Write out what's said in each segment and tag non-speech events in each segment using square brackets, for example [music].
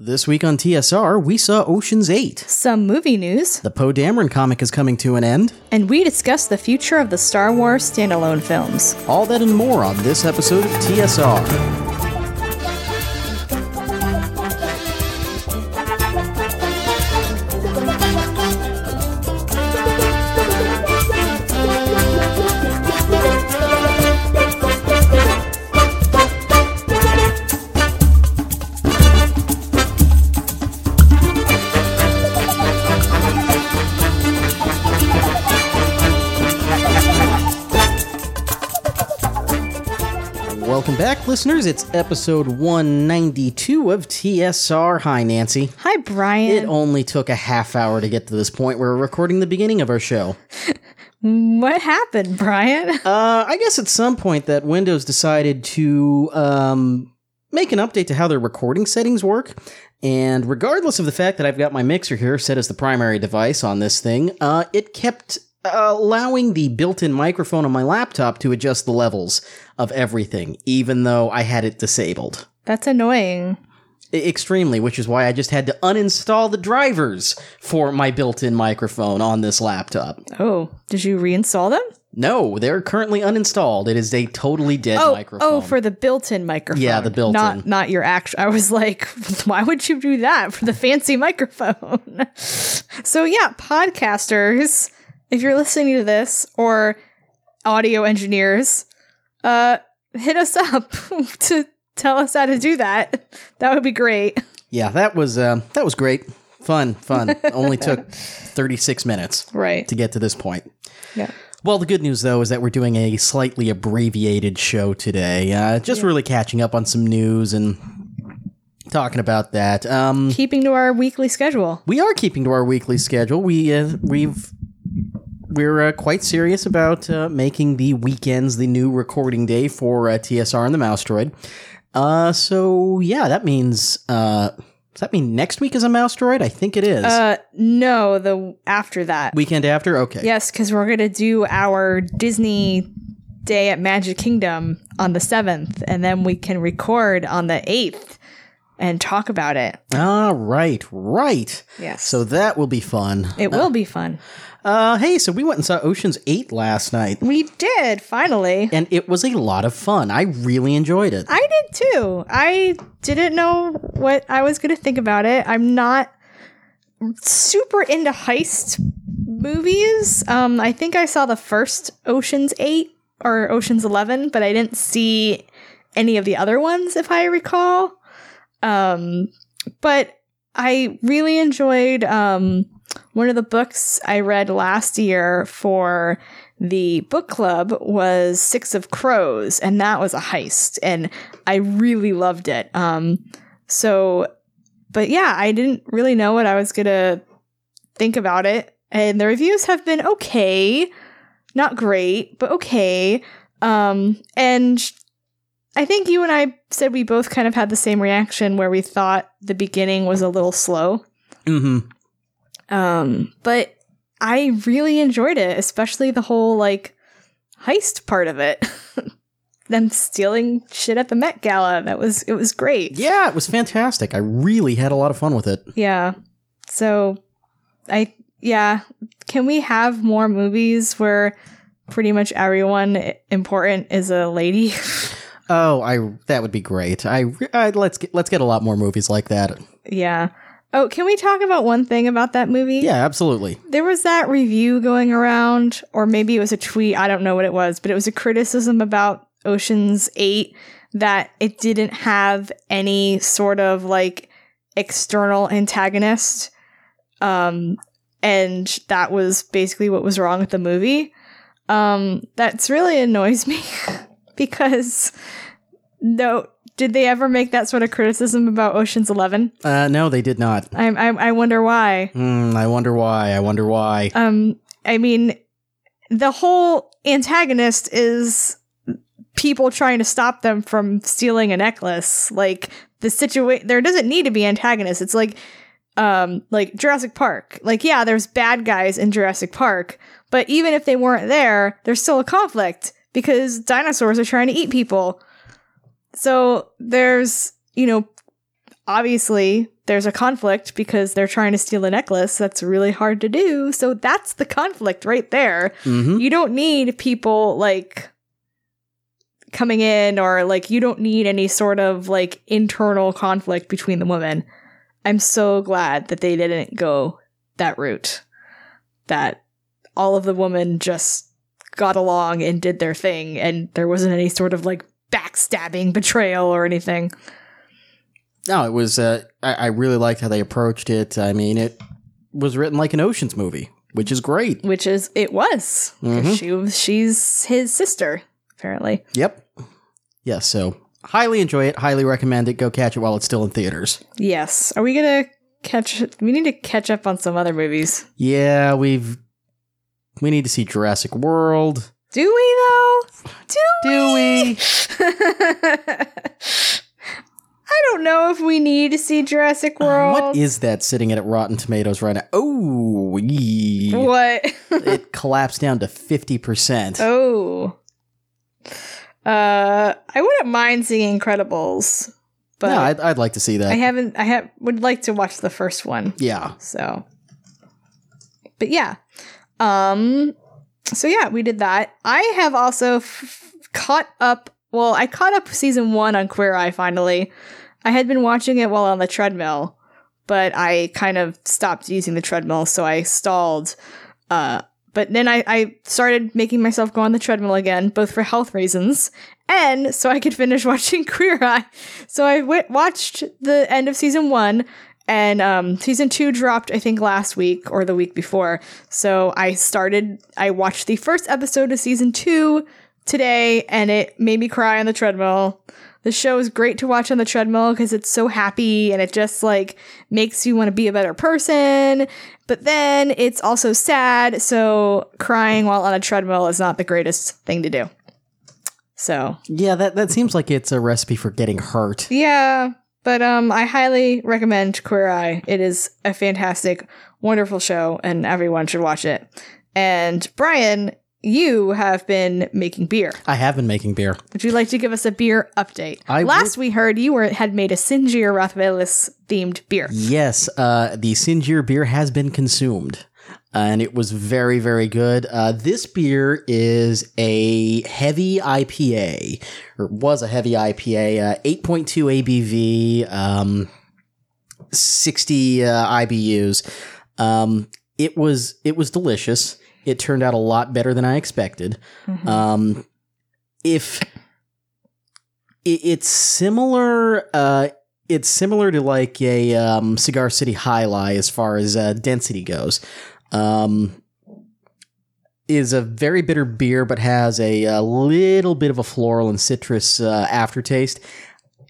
This week on TSR, we saw Ocean's 8. Some movie news, The Poe Dameron comic is coming to an end. and we discuss the future of the Star Wars standalone films. All that and more on this episode of TSR. Listeners. It's episode 192 of TSR. Hi, Nancy. Hi, Brian. It only took a half hour to get to this point. We're recording the beginning of our show. [laughs] what happened, Brian? [laughs] Uh, I guess at some point that Windows decided to um, make an update to how their recording settings work. And regardless of the fact that I've got my mixer here set as the primary device on this thing, uh, it kept allowing the built in microphone on my laptop to adjust the levels of everything, even though I had it disabled. That's annoying. Extremely, which is why I just had to uninstall the drivers for my built in microphone on this laptop. Oh, did you reinstall them? No, they're currently uninstalled. It is a totally dead Oh, oh microphone. oh, for the built-in microphone. Yeah, the built-in. Not, not your actual. I was like, [laughs] why would you do that for the fancy [laughs] microphone? so yeah, podcasters, if you're listening to this, or audio engineers, uh, hit us up [laughs] to tell us how to do that. That would be great. Yeah, that was um, that was great, fun, fun. [laughs] Only took thirty six minutes Right. to get to this point. Yeah. Well, the good news though is that we're doing a slightly abbreviated show today. Uh, just really catching up on some news and talking about that. Um, Keeping to our weekly schedule. we are keeping to our weekly schedule. We uh, we've we're uh, quite serious about uh, making the weekends the new recording day for uh, TSR and the Mouse Droid. Uh, so yeah, that means uh, does that mean next week is a Mouse Droid? I think it is. Uh, no, the after that. Weekend after, okay. Yes, because we're gonna do our Disney day at Magic Kingdom on the seventh, and then we can record on the eighth and talk about it. Ah, right, right. Yes. So that will be fun. it will be fun. Uh, hey, so we went and saw Ocean's Eight last night, We did finally. and it was a lot of fun. I really enjoyed it. I did too. I didn't know what I was gonna think about it. I'm not super into heist movies. Um, I think I saw the first Ocean's Eight or Ocean's Eleven, but I didn't see any of the other ones, if I recall. Um, but I really enjoyed um, one of the books I read last year for the book club was Six of Crows, and that was a heist, and I really loved it. Um, so, but yeah, I didn't really know what I was gonna think about it, and the reviews have been okay, not great, but okay. Um, and I think you and I said we both kind of had the same reaction where we thought the beginning was a little slow. Mm-hmm. Um, but I really enjoyed it, especially the whole like heist part of it. [laughs] Them stealing shit at the Met Gala. That was it was great. Yeah, it was fantastic. I really had a lot of fun with it. Yeah. So I yeah, can we have more movies where pretty much everyone important is a lady? [laughs] Oh, I that would be great. I, I let's get let's get a lot more movies like that. yeah. Oh, can we talk about one thing about that movie? Yeah, absolutely. There was that review going around, or maybe it was a tweet. I don't know what it was, but it was a criticism about Ocean's 8 that it didn't have any sort of like external antagonist. Um, and that was basically what was wrong with the movie. Um, that's really annoys me [laughs] because no, did they ever make that sort of criticism about Ocean's 11? Uh, no, they did not. I, I, I wonder why. Hmm, I wonder why. I wonder why. Um, I mean, the whole antagonist is people trying to stop them from stealing a necklace. Like the situation, there doesn't need to be antagonists. It's like, um, like Jurassic Park. Like, yeah, there's bad guys in Jurassic Park, but even if they weren't there, there's still a conflict because dinosaurs are trying to eat people. So there's, you know, obviously there's a conflict because they're trying to steal a necklace. That's really hard to do. So that's the conflict right there. hmm You don't need people like coming in or like you don't need any sort of like internal conflict between the women. I'm so glad that they didn't go that route. That all of the women just got along and did their thing and there wasn't any sort of like backstabbing betrayal or anything. No, it was. Uh, I, I really liked how they approached it. I mean, it was written like an Ocean's movie, which is great. Which is it was. Mhm. She was she's his sister, apparently. Yep. Yeah. So highly enjoy it. Highly recommend it. Go catch it while it's still in theaters. Yes. Are we gonna catch? We need to catch up on some other movies. Yeah, we've. We need to see Jurassic World. Do we though? Do, Do we? [laughs] I don't know if we need to see Jurassic World. Uh, What is that sitting at Rotten Tomatoes right now? Oh. What? [laughs] it collapsed down to 50%. oh. Uh, I wouldn't mind seeing Incredibles, but no, I'd, I'd like to see that. I haven't. I have would like to watch the first one. yeah. So, but yeah. Um, so yeah, we did that. I have also f- caught up. Well, I caught up season one on Queer Eye finally. I had been watching it while on the treadmill, but I kind of stopped using the treadmill, so I stalled. Uh, but then I, I started making myself go on the treadmill again, both for health reasons and so I could finish [laughs] watching Queer Eye. So I w- watched the end of season one, and um, season two dropped, I think, last week or the week before. So I started, I watched the first episode of season two today, and it made me cry on the treadmill. The show is great to watch on the treadmill because it's so happy and it just like makes you want to be a better person. But then it's also sad, so crying while on a treadmill is not the greatest thing to do. So Yeah, that, that seems like it's a recipe for getting hurt. yeah, but um, I highly recommend Queer Eye. It is a fantastic, wonderful show, and everyone should watch it. And Brian, you have been making beer. I have been making beer. Would you like to give us a beer update? I Last we heard, you were had made a Sinjir Rath Velus themed beer. Yes, uh, the Sinjir beer has been consumed. And it was very, very good. Uh, this beer is a heavy IPA, or was a heavy IPA, uh, 8.2 ABV, um, 60 uh, IBUs. Um, it was it was delicious. It turned out a lot better than I expected. Um, if it, it's similar, uh, it's similar to like a um, Cigar City Jai Alai as far as uh, density goes. Um, is a very bitter beer, but has a, a little bit of a floral and citrus uh, aftertaste.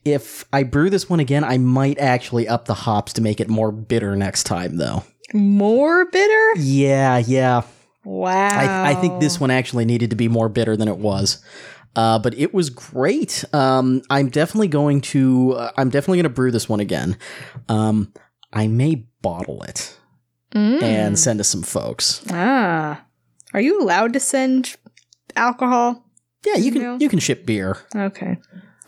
If I brew this one again, I might actually up the hops to make it more bitter next time, though. More bitter? Yeah, yeah. Wow. I, I think this one actually needed to be more bitter than it was. Uh, but it was great. Um, I'm definitely going to. Uh, I'm definitely going to brew this one again. Um, I may bottle it Mm. and send to some folks. ah, are you allowed to send alcohol? Yeah, you can. No. You can ship beer. Okay.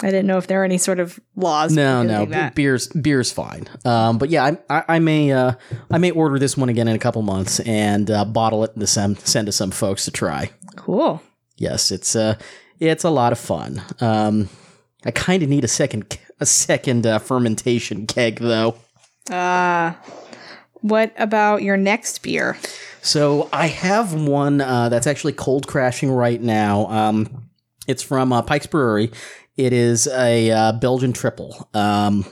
I didn't know if there are any sort of laws. No, no, that. beer's beer's fine. Um, but yeah, I, I, I may uh, I may order this one again in a couple months and uh, bottle it and send send to some folks to try. Cool. Yes, it's uh, it's a lot of fun. Um, I kind of need a second a second uh, fermentation keg though. Uh, what about your next beer? So I have one uh, that's actually cold crashing right now. Um, it's from uh, Pike's Brewery. It is a uh, Belgian triple. Um,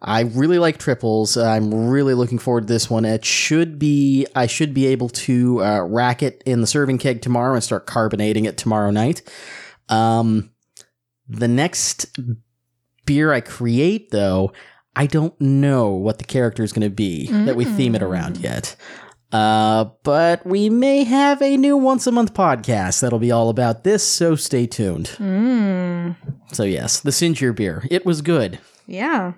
I really like triples. I'm really looking forward to this one. It should be I should be able to uh, rack it in the serving keg tomorrow and start carbonating it tomorrow night. Um, the next beer I create, though, I don't know what the character is going to be that we theme it around yet. Uh, but we may have a new once a month podcast that'll be all about this, so stay tuned. Mm, So, yes, the Sinjir beer. It was good yeah.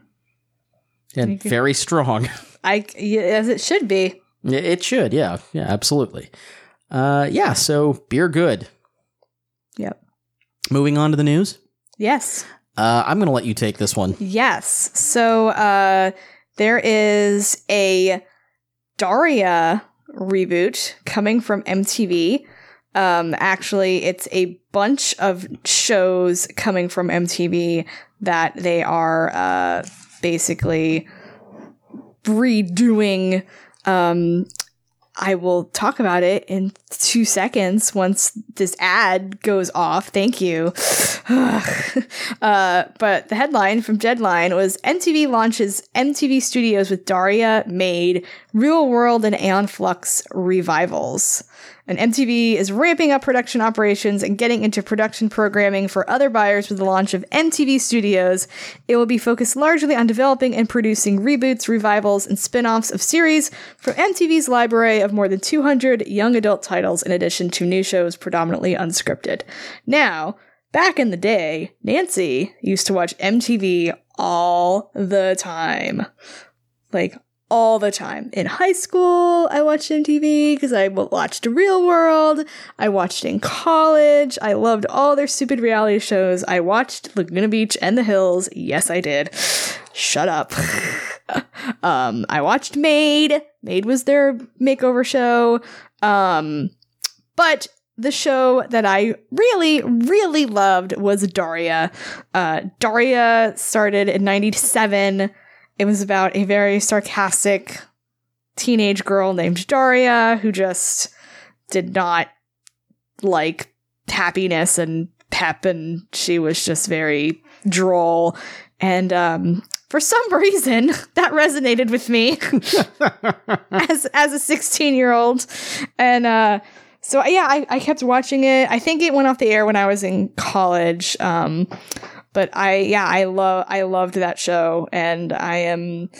and very strong. [laughs] I as it should be. It should, yeah. Yeah, absolutely. Uh, yeah, so beer good. Yep. Moving on to the news. Yes. Uh, I'm going to let you take this one. Yes. So uh, there is a Daria reboot coming from MTV. Um, actually, it's a bunch of shows coming from MTV that they are uh, basically redoing. Um, I will talk about it in two seconds once this ad goes off. Thank you. [sighs] uh, but the headline from Deadline was MTV launches MTV Studios with Daria Made Real World and Aeon Flux revivals. And MTV is ramping up production operations and getting into production programming for other buyers with the launch of MTV Studios. It will be focused largely on developing and producing reboots, revivals, and spin offs of series from MTV's library of more than 200 young adult titles, in addition to new shows predominantly unscripted. Now, back in the day, Nancy used to watch MTV all the time. Like, all the time. In high school, I watched MTV because I watched Real World. I watched in college. I loved all their stupid reality shows. I watched Laguna Beach and The Hills. Yes, I did. Shut up. [laughs] um, I watched Made. Made was their makeover show. Um, but the show that I really, really loved was Daria. Uh, Daria started in 97 it was about a very sarcastic teenage girl named Daria who just did not like happiness and pep and she was just very droll. And um for some [laughs] reason that resonated with me [laughs] as as a 16 year old and uh so yeah I, I kept watching it. I think it went off the air when i was in college. Um but I yeah, I love I loved that show and I am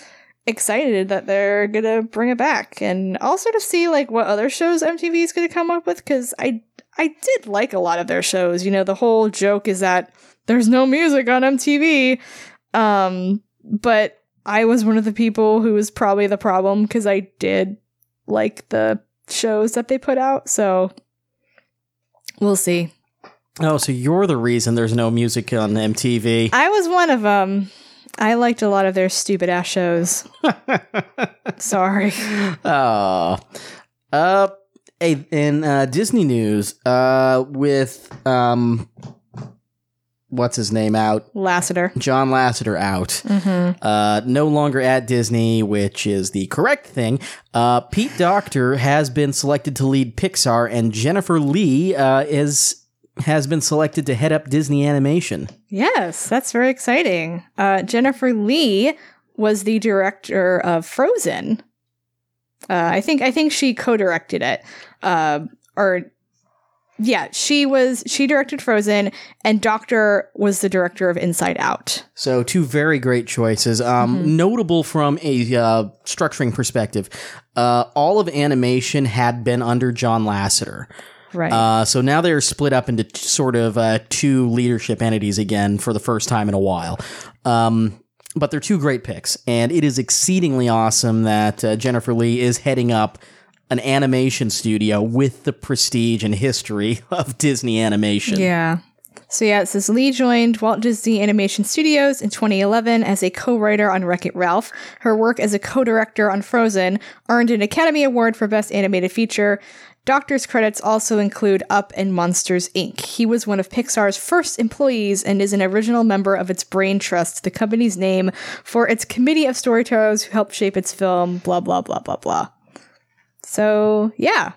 excited that they're gonna bring it back and also to see like what other shows MTV is gonna come up with because I I did like a lot of their shows. You know, the whole joke is that there's no music on MTV. Um, but I was one of the people who was probably the problem because I did like the shows that they put out. So we'll see. Oh, so you're the reason there's no music on MTV. I was one of them. I liked a lot of their stupid ass shows. [laughs] Sorry. Oh. Uh, hey, in uh, Disney news, uh, with um, what's his name out? Lasseter. John Lasseter out. Uh, no longer at Disney, which is the correct thing. Uh, Pete Docter has been selected to lead Pixar, and Jennifer Lee uh, is has been selected to head up Disney Animation. Yes, that's very exciting. Uh, Jennifer Lee was the director of Frozen. Uh, I think I think she co-directed it, uh, or yeah, she was she directed Frozen, and Docter was the director of Inside Out. So two very great choices. Um, Notable from a uh, structuring perspective, uh, all of animation had been under John Lasseter. Right. Uh, so now they're split up into t- sort of uh, two leadership entities again for the first time in a while. Um, but they're two great picks, and it is exceedingly awesome that uh, Jennifer Lee is heading up an animation studio with the prestige and history [laughs] of Disney animation. Yeah. So yeah, it says Lee joined Walt Disney Animation Studios in 2011 as a co-writer on Wreck-It Ralph. Her work as a co-director on Frozen earned an Academy Award for Best Animated Feature. Docter's credits also include Up and Monsters Inc. He was one of Pixar's first employees and is an original member of its Brain Trust, the company's name for its committee of storytellers who helped shape its film, blah, blah, blah, blah, blah. So, yeah.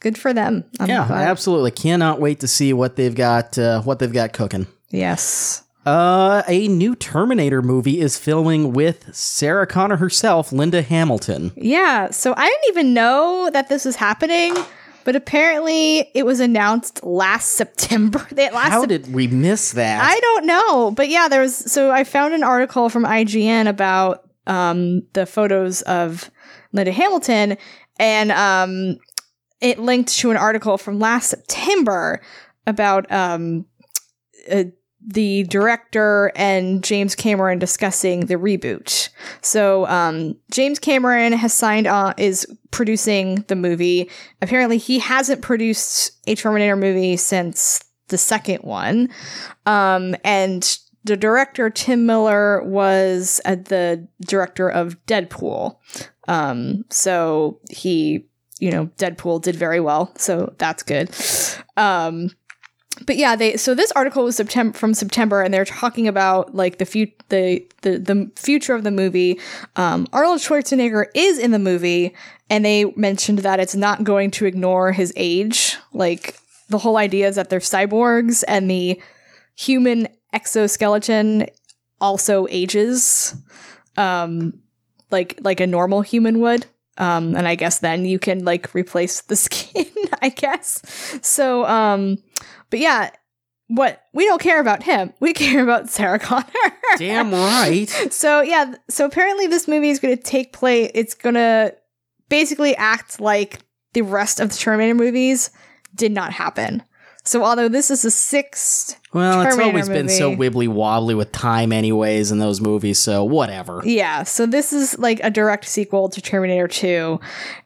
Good for them. I'm Yeah, I glad. absolutely cannot wait to see what they've got. Uh, what they've got cooking. Yes. Uh, a new Terminator movie is filming with Sarah Connor herself, Linda Hamilton. Yeah, so I didn't even know that this was happening, but apparently it was announced last September. [laughs] That last How did we miss that? I don't know, but yeah, there was. So I found an article from IGN about um, the photos of Linda Hamilton, and um, it linked to an article from last September about um, uh, the director and James Cameron discussing the reboot. So um, James Cameron has signed on is producing the movie. Apparently, he hasn't produced a Terminator movie since the second one. Um, and the director Tim Miller was uh, the director of Deadpool. Um, so he, you know, Deadpool did very well, so that's good. Um, but yeah, they so this article was September from September, and they're talking about like the fu- the, the the future of the movie. Um, Arnold Schwarzenegger is in the movie, and they mentioned that it's not going to ignore his age. Like the whole idea is that they're cyborgs, and the human exoskeleton also ages, um, like like a normal human would. Um, and I guess then you can like replace the [laughs] skin, I guess. So, um, but yeah, what we don't care about him. We [laughs] care about Sarah Connor. Damn [laughs] right. so yeah, so apparently this movie is going to take place. It's going to basically act like the rest of the Terminator movies did not happen. So although this is the sixth, Well, it's Terminator always been so wibbly wobbly with time, anyways, in those movies. So whatever. yeah, so this is like a direct sequel to Terminator 2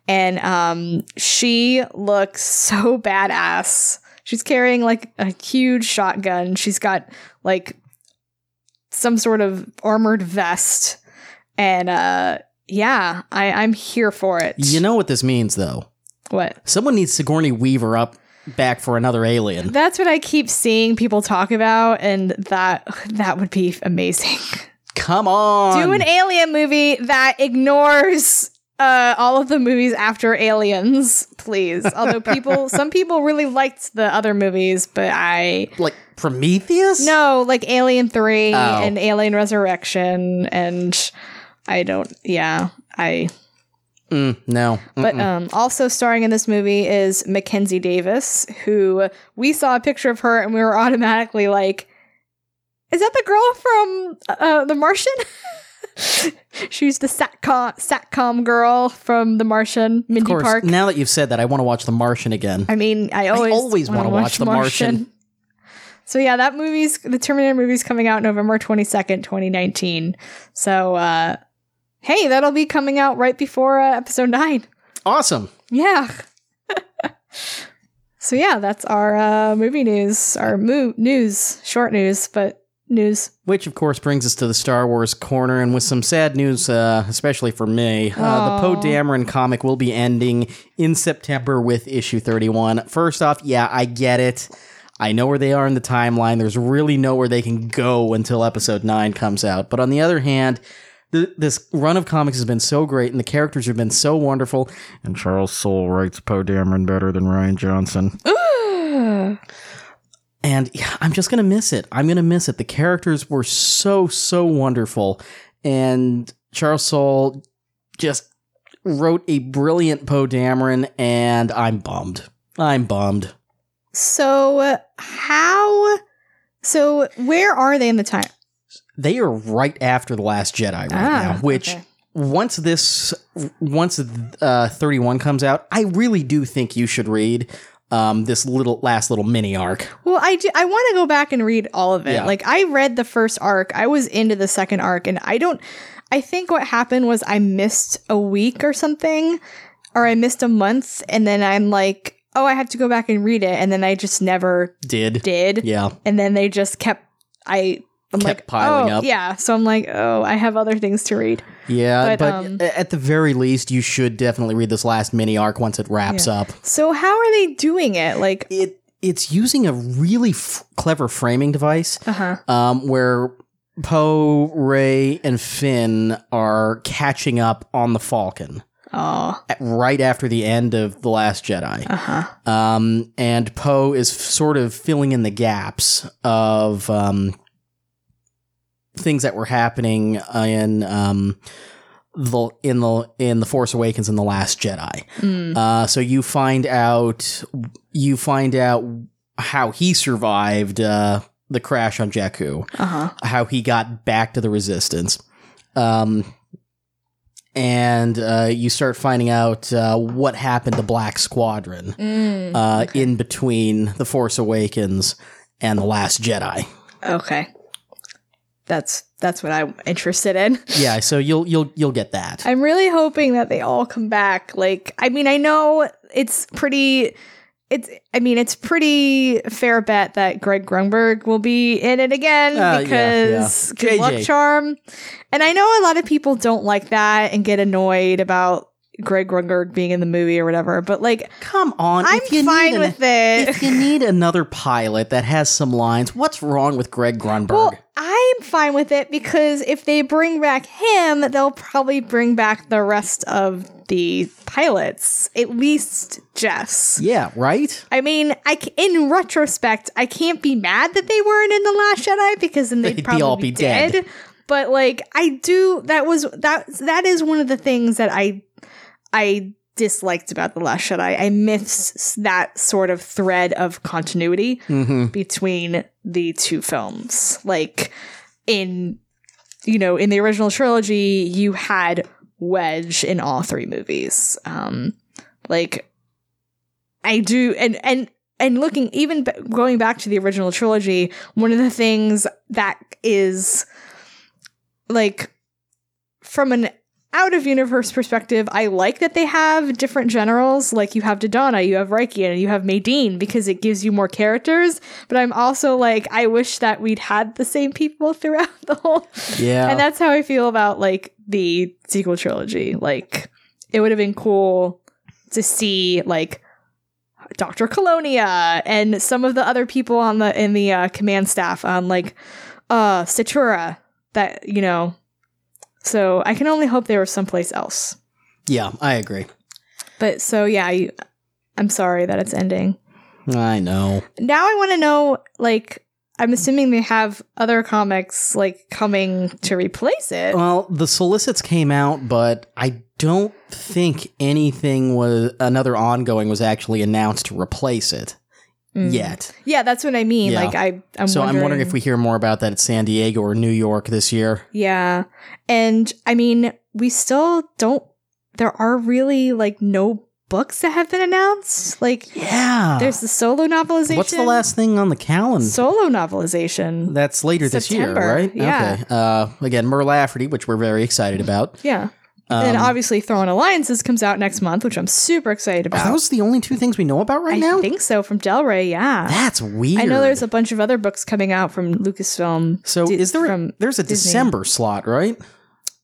and um she looks so badass. She's carrying like a huge shotgun. She's got like some sort of armored vest and uh yeah, I I'm here for it. You know what this means, though. what? Someone needs Sigourney Weaver up back for another Alien. That's what I keep seeing people talk about and that that would be amazing. Come on. Do an alien movie that ignores uh, all of the movies after Aliens, please. Although people, [laughs] some people really liked the other movies, but I like Prometheus? no like Alien Three Oh. and Alien Resurrection, and I don't. Yeah, I. Mm, no. But Mm-mm. um, also starring in this movie is Mackenzie Davis, who we saw a picture of her and we were automatically like, "Is that the girl from uh, The Martian?" [laughs] [laughs] She's the satcom satcom girl from The Martian, of Mindy course, Park. now that you've said that, I want to watch The Martian again. I mean, I always always wanna wanna watch The Martian. So yeah, that movie's the Terminator movie's coming out November twenty second, twenty nineteen. So uh, hey, that'll be coming out right before uh, episode nine. Awesome. Yeah. [laughs] so yeah, that's our uh, movie news, our mo- news, short news, but news. Which, of course, brings us to the Star Wars corner, and with some sad news, uh, especially for me. Uh, the Poe Dameron comic will be ending in September with issue 31. First off, yeah, I get it. I know where they are in the timeline. There's really nowhere they can go until episode 9 comes out. But on the other hand, th- this run of comics has been so great, and the characters have been so wonderful. And Charles Soule writes Poe Dameron better than Rian Johnson. [gasps] [laughs] And yeah, I'm just gonna miss it. I'm gonna miss it. The characters were so so wonderful, and Charles Soule just wrote a brilliant Poe Dameron, and I'm bummed. I'm bummed. so uh, how? So where are they in the time? They are right after the Last Jedi right Ah, now, which. okay. Once this, once uh, 31 comes out, I really do think you should read um, this little last little mini arc. Well, I do, I want to go back and read all of it. Yeah. Like I read the first arc, I was into the second arc, and I don't. I think what happened was I missed a week or something, or I missed a month, and then I'm like, oh, I have to go back and read it, and then I just never Did did. yeah. and then they just kept I I'm Kept like piling oh, up. Yeah, so I'm like, oh, I have other things to read. Yeah, But, but, um, at the very least, you should definitely read this last mini arc once it wraps Yeah. up. So how are they doing it? Like, It it's using a really f- clever framing device, uh huh. um, where Poe, Rey, and Finn are catching up on the Falcon Oh, right after the end of the Last Jedi. uh huh. um, and Poe is f- sort of filling in the gaps of um, things that were happening in um, the in the in the Force Awakens and the Last Jedi. Mm. Uh, so you find out you find out how he survived uh, the crash on Jakku, Uh huh. how he got back to the Resistance. Um, and uh, you start finding out uh, what happened to Black Squadron Mm. uh, in between The Force Awakens and The Last Jedi. okay. That's that's what I'm interested in. [laughs] Yeah, so you'll you'll you'll get that. I'm really hoping that they all come back. Like, I mean, I know it's pretty it's I mean it's pretty fair bet that Greg Grunberg will be in it again Uh, because yeah. good luck charm. And I know a lot of people don't like that and get annoyed about Greg Grunberg being in the movie or whatever, but like Come on, I'm fine an- with it. If you need another pilot that has some lines, what's wrong with Greg Grunberg? Well, I'm fine with it because if they bring back him, they'll probably bring back the rest of the pilots, at least Jess. yeah, right. I mean, I c- in retrospect, I can't be mad that they weren't in the Last Jedi because then they'd, [laughs] They'd be probably all be, be dead. dead. But like, I do. That was that. That is one of the things that I I disliked about the Last Jedi. I I miss that sort of thread of continuity Mm-hmm. between the two films. Like in you know, in the original trilogy, you had Wedge in all three movies. Um like I do and and and looking even b- going back to the original trilogy, one of the things that is like from an out of universe perspective, I like that they have different generals. Like you have Dodonna, you have Rieekan, and you have Madine because it gives you more characters. But I'm also like, I wish that we'd had the same people [laughs] throughout the whole. Yeah. And that's how I feel about like the sequel trilogy. Like it would have been cool to see like Dr. Kalonia and some of the other people on the in the uh, command staff on like uh Statura that you know. So I can only hope they were someplace else. yeah, I agree. But so yeah, I, I'm sorry that it's ending. I know. Now I want to know like I'm assuming they have other comics like coming to replace it. Well, the solicits came out, but I don't think anything was another ongoing was actually announced to replace it Mm. yet. Yeah, that's what I mean. Yeah. Like I, I'm so wondering, I'm wondering if we hear more about that at San Diego or New York this year. Yeah, and I mean, we still don't. There are really like no books that have been announced. Like Yeah. there's the solo novelization. What's the last thing on the calendar? solo novelization? That's later this year, right? yeah. Okay. Uh, again, Mur Lafferty, which we're very excited about. Yeah, Um, and obviously Thrawn Alliances comes out next month, which I'm super excited are about. those the only two things we know about right I now? I think so from Del Rey. Yeah, That's weird. I know there's a bunch of other books coming out from Lucasfilm. So Di- is there a, there's a Disney. December slot, right?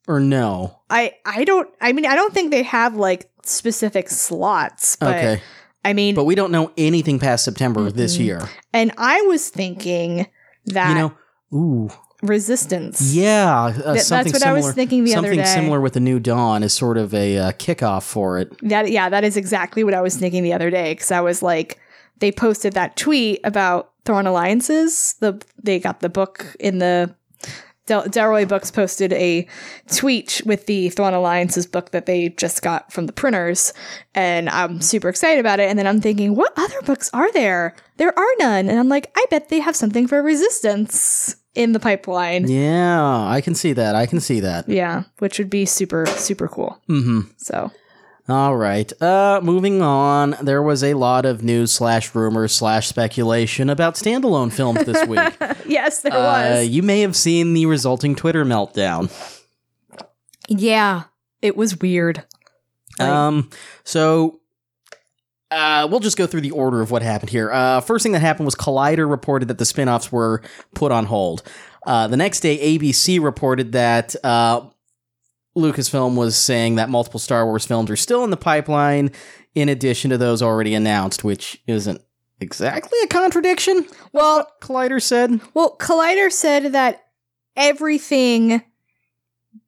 Or no? I I don't I mean I don't think they have like specific slots, but okay. I mean But we don't know anything past September this Mm-mm. year. and I was thinking that You know, ooh, resistance. yeah, uh, Th- that's something what similar. I was thinking the other something day. similar with the New Dawn is sort of a uh, kickoff for it. That yeah, that is exactly what I was thinking the other day because I was like, they posted that tweet about Thrawn alliances. The they got the book in the Del- Delroy Books posted a tweet with the Thrawn Alliances book that they just got from the printers, and I'm super excited about it. And then I'm thinking, what other books are there? There are none, and I'm like, I bet they have something for Resistance in the pipeline. Yeah, I can see that. I can see that. Yeah, which would be super super cool. hmm So All right. Uh, moving on. There was a lot of news slash rumors slash speculation about standalone films this [laughs] week. yes, there Uh, was. you may have seen the resulting Twitter meltdown. Yeah, it was weird. Like- Um, so uh, we'll just go through the order of what happened here. Uh, first thing that happened was Collider reported that the spin-offs were put on hold. Uh, the next day, ABC reported that uh, Lucasfilm was saying that multiple Star Wars films are still in the pipeline, in addition to those already announced, which isn't exactly a contradiction. Well, Collider said. well, Collider said that everything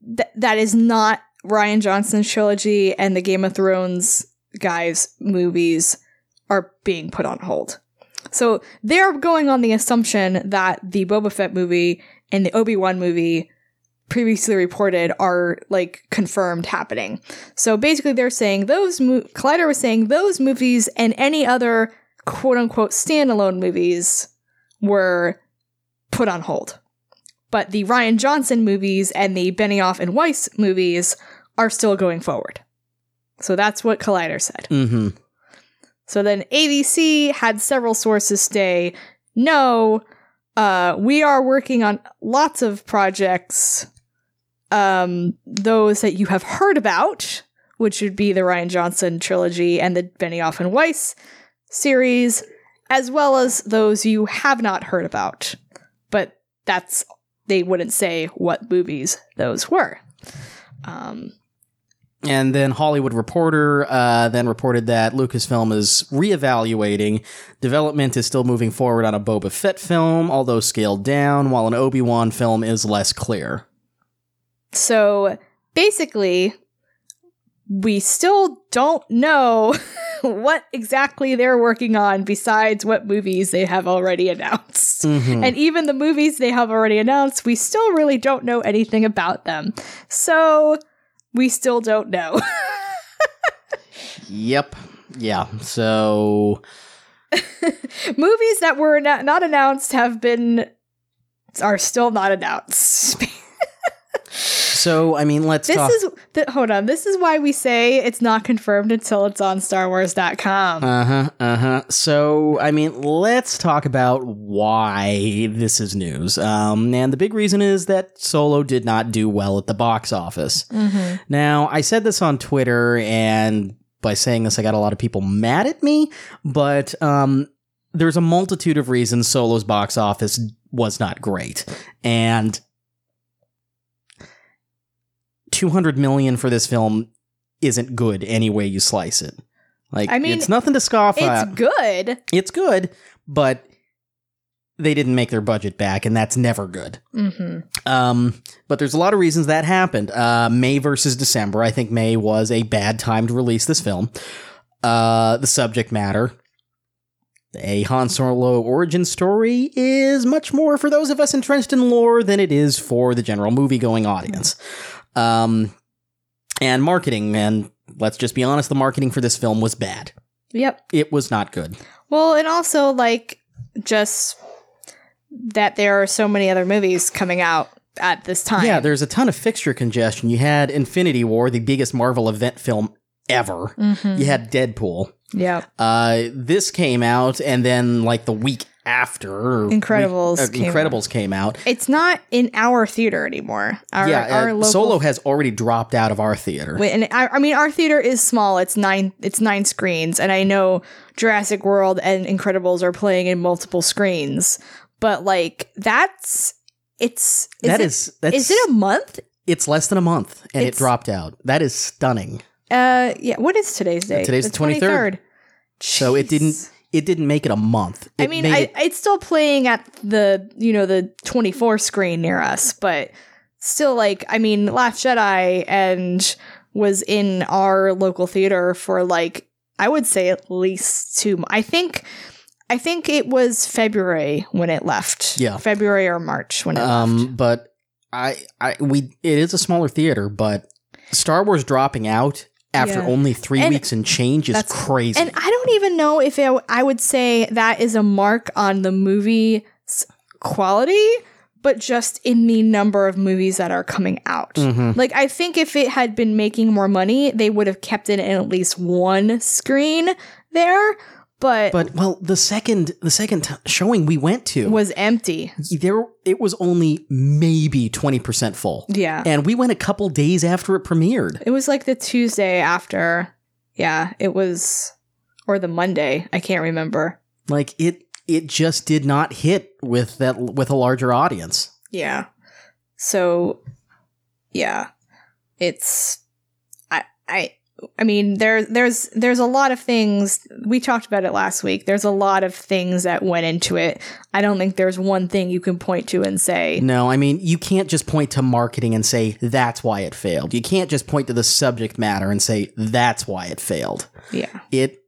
th- that is not Rian Johnson's trilogy and the Game of Thrones guys movies are being put on hold. So they're going on the assumption that the Boba Fett movie and the Obi Wan movie previously reported are like confirmed happening. So basically, they're saying those. Mo- Collider was saying those movies and any other quote unquote standalone movies were put on hold. But the Rian Johnson movies and the Benioff and Weiss movies are still going forward. So that's what Collider said. Mm-hmm. So then ABC had several sources say, no, uh, we are working on lots of projects, um, those that you have heard about, which would be the Rian Johnson trilogy and the Benioff and Weiss series, as well as those you have not heard about. But that's, they wouldn't say what movies those were. Um, And then Hollywood Reporter uh, then reported that Lucasfilm is reevaluating. Development is still moving forward on a Boba Fett film, although scaled down, while an Obi Wan film is less clear. So basically, we still don't know [laughs] what exactly they're working on besides what movies they have already announced. Mhm. And even the movies they have already announced, we still really don't know anything about them. So we still don't know. [laughs] Yep. Yeah. So [laughs] movies that were not, not announced have been are still not announced. [laughs] so I mean, let's This talk. is th- hold on. This is why we say it's not confirmed until it's on StarWars.com. Uh huh. Uh huh. So, I mean, let's talk about why this is news. Um, and the big reason is that Solo did not do well at the box office. mm-hmm. Now, I said this on Twitter, and by saying this, I got a lot of people mad at me. But um, there's a multitude of reasons Solo's box office was not great, and 200 million for this film isn't good any way you slice it. Like, I mean, it's nothing to scoff It's at. It's good. It's good, but they didn't make their budget back, and that's never good. Mm-hmm. Um, but there's a lot of reasons that happened. Uh, May versus December. I think May was a bad time to release this film. Uh, the subject matter. A Han Solo origin story is much more for those of us entrenched in lore than it is for the general movie going audience. Um, and marketing, and let's just be honest, the marketing for this film was bad. Yep. It was not good. Well, and also like just that there are so many other movies coming out at this time. Yeah, there's a ton of fixture congestion. You had Infinity War, the biggest Marvel event film ever. Mhm. You had Deadpool. Yeah. Uh, this came out, and then like the week after, Incredibles week- uh, came Incredibles came out. It's not in our theater anymore. Our, yeah, our uh, local Solo has already dropped out of our theater. Wait, and I, I mean, our theater is small. It's nine. It's nine screens, and I know Jurassic World and Incredibles are playing in multiple screens. But like, that's it's is That it, is that's is it a month? it's less than a month, and it dropped out. That is stunning. Uh, yeah. What is today's date? Today's the 23rd. So it didn't. It didn't make it a month. I mean, I, it- it's still playing at the you know the 24 screen near us, but still, like, I mean, Last Jedi and was in our local theater for like I would say at least two. I think, I think it was February when it left. Yeah. February or March when it left. um, but I I we it is a smaller theater, but Star Wars dropping out after Yeah. only three And weeks and change is crazy. And I don't even know if it, I would say that is a mark on the movie's quality, but just in the number of movies that are coming out. Mhm. Like, I think if it had been making more money, they would have kept it in at least one screen there, but, But well, the second the second t- showing we went to, was empty. there it was only maybe 20% full. Yeah. And we went a couple days after it premiered. It was like the Tuesday after. Yeah, it was, or the Monday. I can't remember. Like it it just did not hit with that with a larger audience. Yeah. So yeah. It's I I I mean there there's there's a lot of things we talked about it last week. There's a lot of things that went into it. I don't think there's one thing you can point to and say No, I mean, you can't just point to marketing and say that's why it failed. You can't just point to the subject matter and say that's why it failed. yeah. It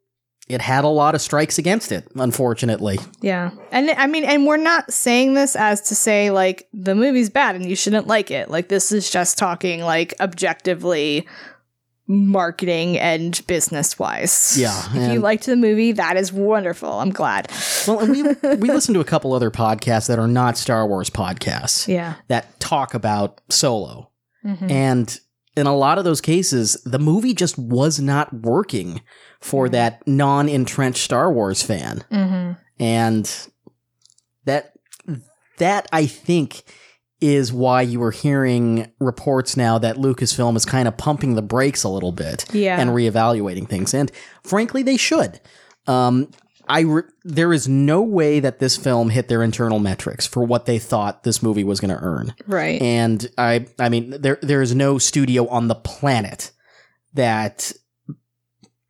it had a lot of strikes against it, unfortunately. Yeah. And I mean and we're not saying this as to say like the movie's bad and you shouldn't like it. Like this is just talking like objectively marketing and business wise. Yeah, If you liked the movie, that is wonderful. I'm glad. Well, and we we [laughs] listen to a couple other podcasts that are not Star Wars podcasts Yeah. that talk about Solo. Mhm. And in a lot of those cases, the movie just was not working for Mm-hmm. that non-entrenched Star Wars fan. Mhm. And that that I think is why you were hearing reports now that Lucasfilm is kind of pumping the brakes a little bit Yeah. and reevaluating things. And frankly, they should. Um, I re- there is no way that this film hit their internal metrics for what they thought this movie was going to earn. Right. And I I mean there there is no studio on the planet that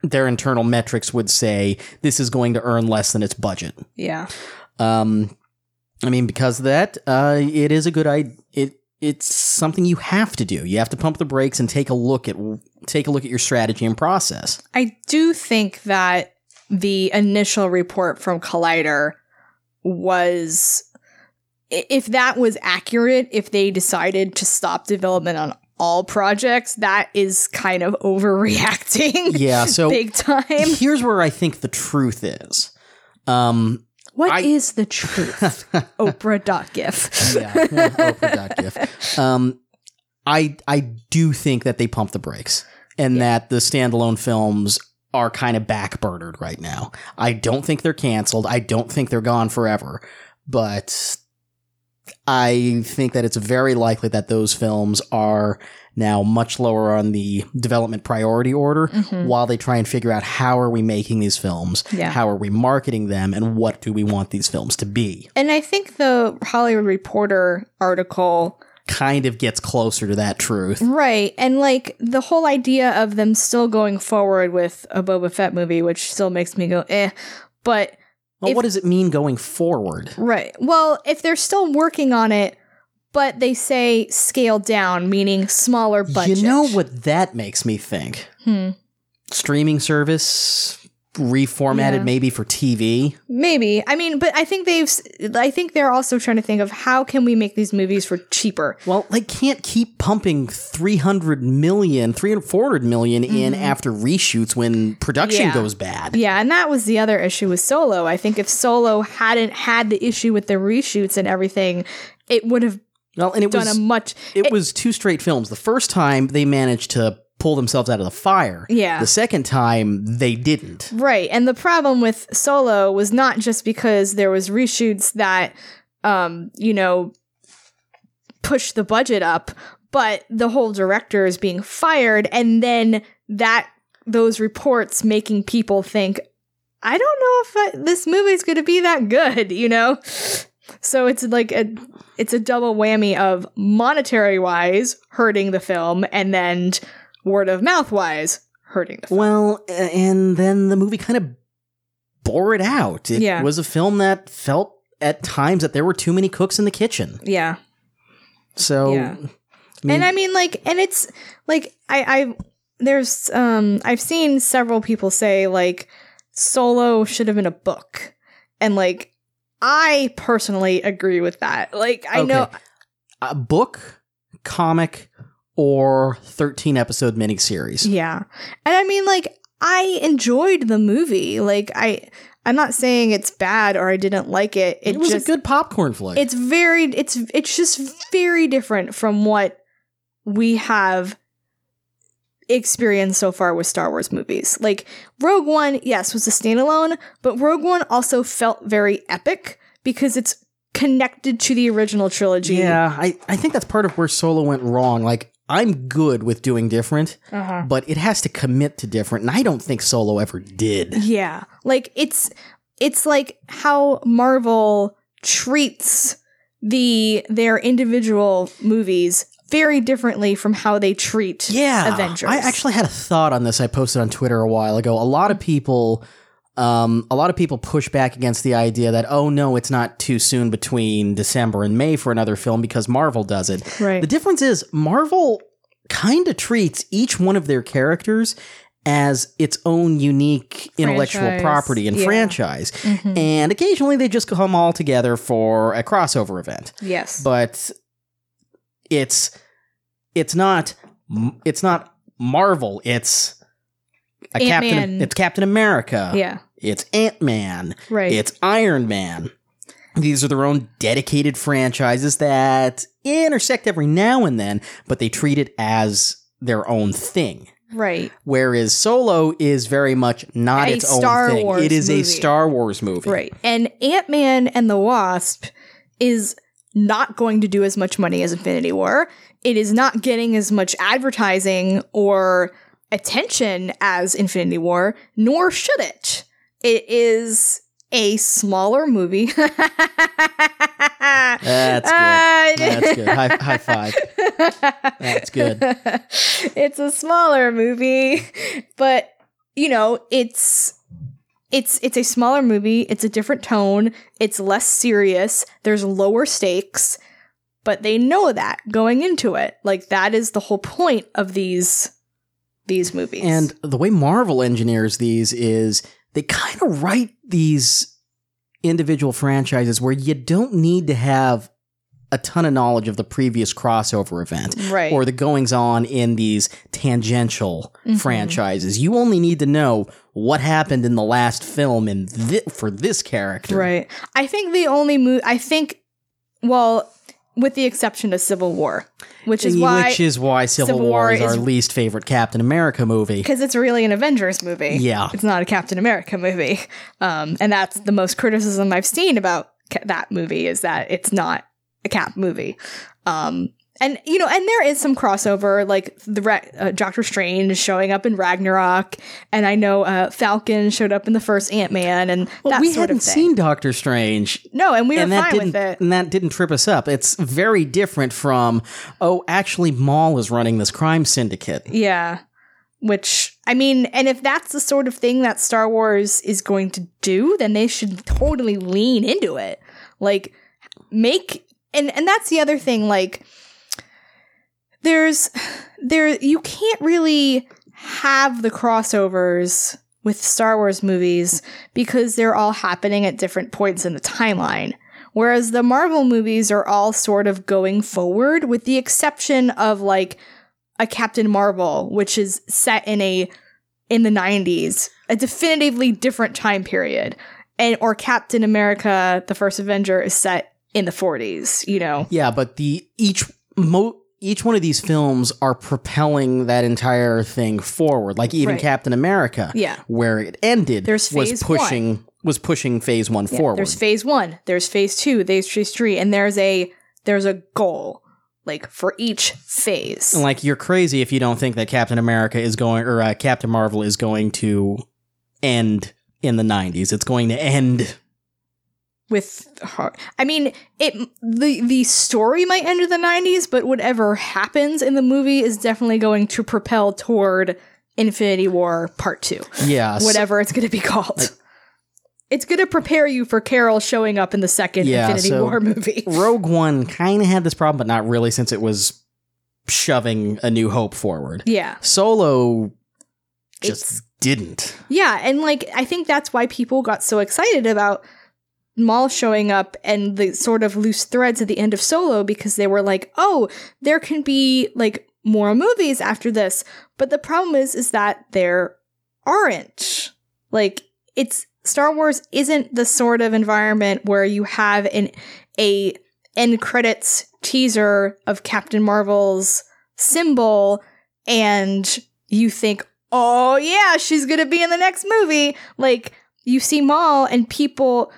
their internal metrics would say this is going to earn less than its budget. yeah. Um, I mean, because of that, uh, it is a good idea. It it's something you have to do. You have to pump the brakes and take a look at take a look at your strategy and process. I do think that the initial report from Collider was if that was accurate, if they decided to stop development on all projects, that is kind of [laughs] overreacting. Yeah. [laughs] So Big time. here's where I think the truth is. Um, What is I- the truth? [laughs] Oprah.gif. yeah, Oprah.gif. Um, I I do think that they pump the brakes and Yeah. that the standalone films are kind of backburnered right now. I don't think they're canceled. I don't think they're gone forever, but I think that it's very likely that those films are now much lower on the development priority order Mhm. while they try and figure out how are we making these films, Yeah. how are we marketing them, and what do we want these films to be. And I think the Hollywood Reporter article Kind of gets closer to that truth. Right. And like the whole idea of them still going forward with a Boba Fett movie, which still makes me go, eh. But Well, If- what does it mean going forward? right. Well, if they're still working on it, but they say scaled down, meaning smaller budget. You know what that makes me think? Hmm. Streaming service reformatted Yeah. maybe for TV. Maybe. I mean, but I think they've I think they're also trying to think of how can we make these movies for cheaper. Well, they can't keep pumping 300 million, 300, 400 million in after reshoots when production Mm-hmm. Yeah. goes bad. Yeah, and that was the other issue with Solo. I think if Solo hadn't had the issue with the reshoots and everything, it would have Well, and it done was a much it was two straight films. The first time they managed to pull themselves out of the fire. Yeah. The second time they didn't. Right. And the problem with Solo was not just because there was reshoots that um, you know, pushed the budget up, but the whole director is being fired and then that those reports making people think I don't know if I, this movie's going to be that good, you know? So it's like a it's a double whammy of monetary wise hurting the film and then word of mouth wise hurting the film. Well, and then the movie kind of bore it out. It Yeah. was a film that felt at times that there were too many cooks in the kitchen. Yeah. So, Yeah. I mean, and I mean like and it's like I I there's um I've seen several people say like Solo should have been a book. And like I personally agree with that. Like I know a book, comic, or 13 episode miniseries. yeah. And I mean like I enjoyed the movie. Like I I'm not saying it's bad or I didn't like it. It, It, was just a good popcorn flick. it's very it's it's just very different from what we have experienced so far with Star Wars movies. Like Rogue One, yes, was a standalone, but Rogue One also felt very epic because it's connected to the original trilogy. yeah, I, I think that's part of where Solo went wrong. Like, I'm good with doing different, Uh-huh. but it has to commit to different, and I don't think Solo ever did. Yeah. Like it's it's like how Marvel treats the their individual movies very differently from how they treat Yeah, Avengers. I actually had a thought on this. I posted on Twitter a while ago. A lot of people, um, a lot of people push back against the idea that oh no, it's not too soon between December and May for another film because Marvel does it. Right. The difference is Marvel kind of treats each one of their characters as its own unique intellectual Franchise, property and yeah. franchise. Mhm. And occasionally they just come all together for a crossover event Yes. but it's it's not it's not Marvel. It's a Captain. Ant-Man. It's Captain America. yeah. It's Ant Man. Right. It's Iron Man. These are their own dedicated franchises that intersect every now and then, but they treat it as their own thing. right. Whereas Solo is very much not A its Star own thing. Wars it is a. Star Wars movie. Right. And Ant Man and the Wasp is not going to do as much money as Infinity War. It is not getting as much advertising or attention as Infinity War, nor should it. It is a smaller movie. [laughs] That's good. Uh, That's good. High, high [laughs] five. That's good. it's a smaller movie, but you know, it's it's it's a smaller movie, it's a different tone, it's less serious, there's lower stakes, but they know that going into it. Like that is the whole point of these these movies. And the way Marvel engineers these is they kind of write these individual franchises where you don't need to have a ton of knowledge of the previous crossover event right. or the goings on in these tangential Mhm. franchises. You only need to know what happened in the last film in thi- for this character. Right. I think the only movie I think well, with the exception of Civil War, which is why Which is why Civil, Civil War War is our least favorite Captain America movie. because it's really an Avengers movie. Yeah. It's not a Captain America movie. Um, and that's the most criticism I've seen about ca- that movie is that it's not a Cap movie. Um, and you know, and there is some crossover, like the uh, Doctor Strange showing up in Ragnarok, and I know uh, Falcon showed up in the first Ant Man, and Well, we hadn't seen Doctor Strange no, and we were and that fine didn't with it. and that didn't trip us up. It's very different from oh, actually, Maul is running this crime syndicate. Yeah. Which, I mean, and if that's the sort of thing that Star Wars is going to do, then they should totally lean into it. Like, make, and, and that's the other thing, like, there's, there, you can't really have the crossovers with Star Wars movies because they're all happening at different points in the timeline. Whereas the Marvel movies are all sort of going forward, with the exception of like a Captain Marvel, which is set in a in the 90s, a definitively different time period. And or Captain America, the first Avenger, is set in the 40s, you know. Yeah, but the each mo each one of these films are propelling that entire thing forward. Like even Right. Captain America, Yeah. where it ended, There's was pushing was pushing Phase One Yeah, forward. There's phase 1, there's phase 2, there's phase 3, and there's a there's a goal like for each phase. And, like you're crazy if you don't think that Captain America is going or uh, Captain Marvel is going to end in the 90s. It's going to end with her. I mean, it the the story might end in the 90s, but whatever happens in the movie is definitely going to propel toward Infinity War Part 2. yeah, Whatever it's going to be called. it's going to prepare you for Carol showing up in the second Yeah, Infinity so- War movie. [laughs] Rogue One kind of had this problem, but not really, since it was shoving A New Hope forward. yeah. Solo just It's- didn't. Yeah, and like I think that's why people got so excited about Maul showing up and the sort of loose threads at the end of Solo because they were like, "Oh, there can be like more movies after this." But the problem is is that there aren't. Like it's Star Wars isn't the sort of environment where you have an a end credits teaser of Captain Marvel's symbol and you think, oh yeah, she's gonna be in the next movie. Like you see Maul and people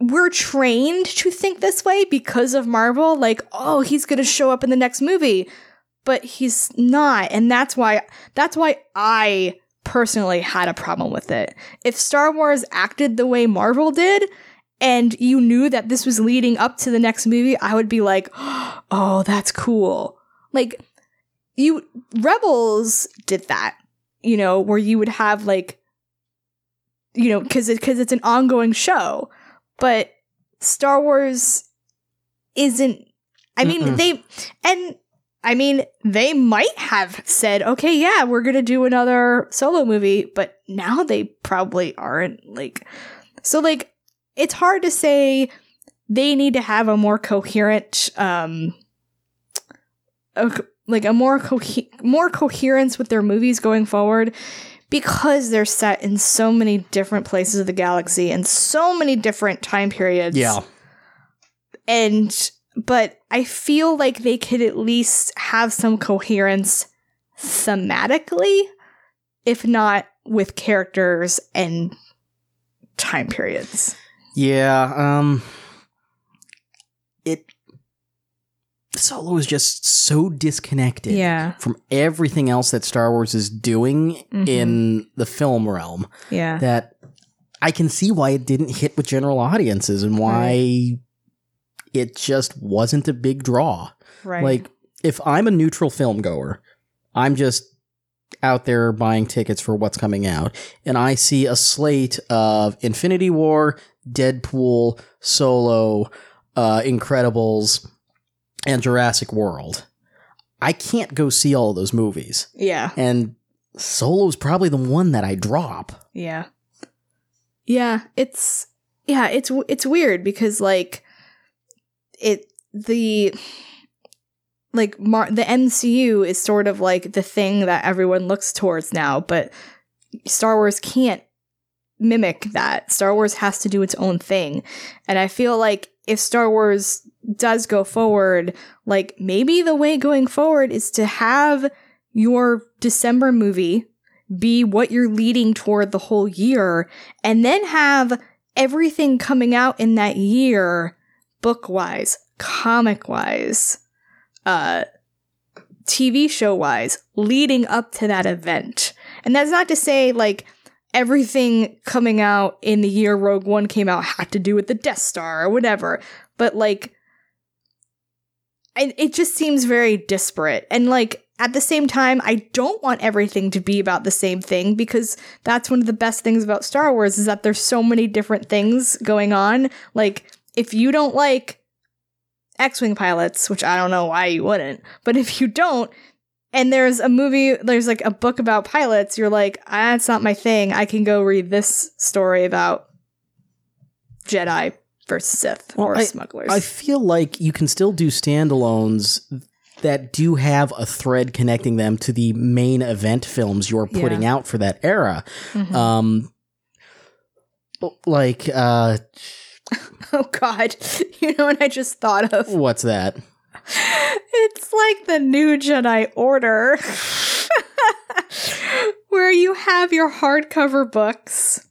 we're trained to think this way because of Marvel, like, oh, he's gonna show up in the next movie. But he's not, and that's why that's why I personally had a problem with it. If Star Wars acted the way Marvel did, and you knew that this was leading up to the next movie, I would be like, [gasps] oh, that's cool. Like, you, Rebels did that, you know, where you would have like, you know, because it, cause it's an ongoing show, but Star Wars isn't, I mean, Mm-mm. they, and I mean, they might have said, okay, yeah, we're going to do another solo movie, but now they probably aren't. Like, so, like, it's hard to say they need to have a more coherent, um, a, like a more cohe- more coherence with their movies going forward because they're set in so many different places of the galaxy and so many different time periods Yeah. and but I feel like they could at least have some coherence thematically, if not with characters and time periods. Yeah, um it Solo is just so disconnected Yeah, from everything else that Star Wars is doing Mhm. in the film realm yeah, that I can see why it didn't hit with general audiences and why it just wasn't a big draw. Right. Like, if I'm a neutral film goer, I'm just out there buying tickets for what's coming out, and I see a slate of Infinity War, Deadpool, Solo, uh, Incredibles, and Jurassic World. I can't go see all those movies. yeah. And Solo's probably the one that I drop. Yeah. Yeah, it's yeah, it's it's weird because like it the like Mar- the MCU is sort of like the thing that everyone looks towards now, but Star Wars can't mimic that. Star Wars has to do its own thing. And I feel like if Star Wars does go forward, like maybe the way going forward is to have your December movie be what you're leading toward the whole year and then have everything coming out in that year book wise, comic wise, uh TV show wise leading up to that event. And that's not to say like everything coming out in the year Rogue One came out had to do with the Death Star or whatever, but like it just seems very disparate. And like at the same time, I don't want everything to be about the same thing because that's one of the best things about Star Wars is that there's so many different things going on. Like if you don't like X-wing pilots, which I don't know why you wouldn't, but if you don't and there's a movie, there's like a book about pilots, you're like, ah, that's not my thing. I can go read this story about Jedi versus Sith Well, or smugglers. I feel like you can still do standalones that do have a thread connecting them to the main event films you're putting out for that era. Mhm. Um, like, uh, [laughs] Oh God! [laughs] You know what I just thought of? what's that? It's like the new Jedi Order, [laughs] where you have your hardcover books,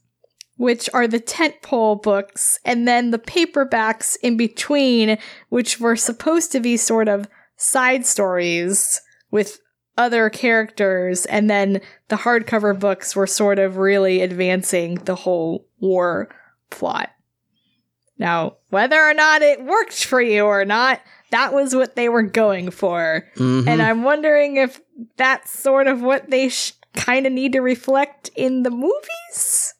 which are the tentpole books, and then the paperbacks in between, which were supposed to be sort of side stories with other characters, and then the hardcover books were sort of really advancing the whole war plot. Now, whether or not it worked for you or not, that was what they were going for. Mhm. And I'm wondering if that's sort of what they sh- kind of need to reflect in the movies.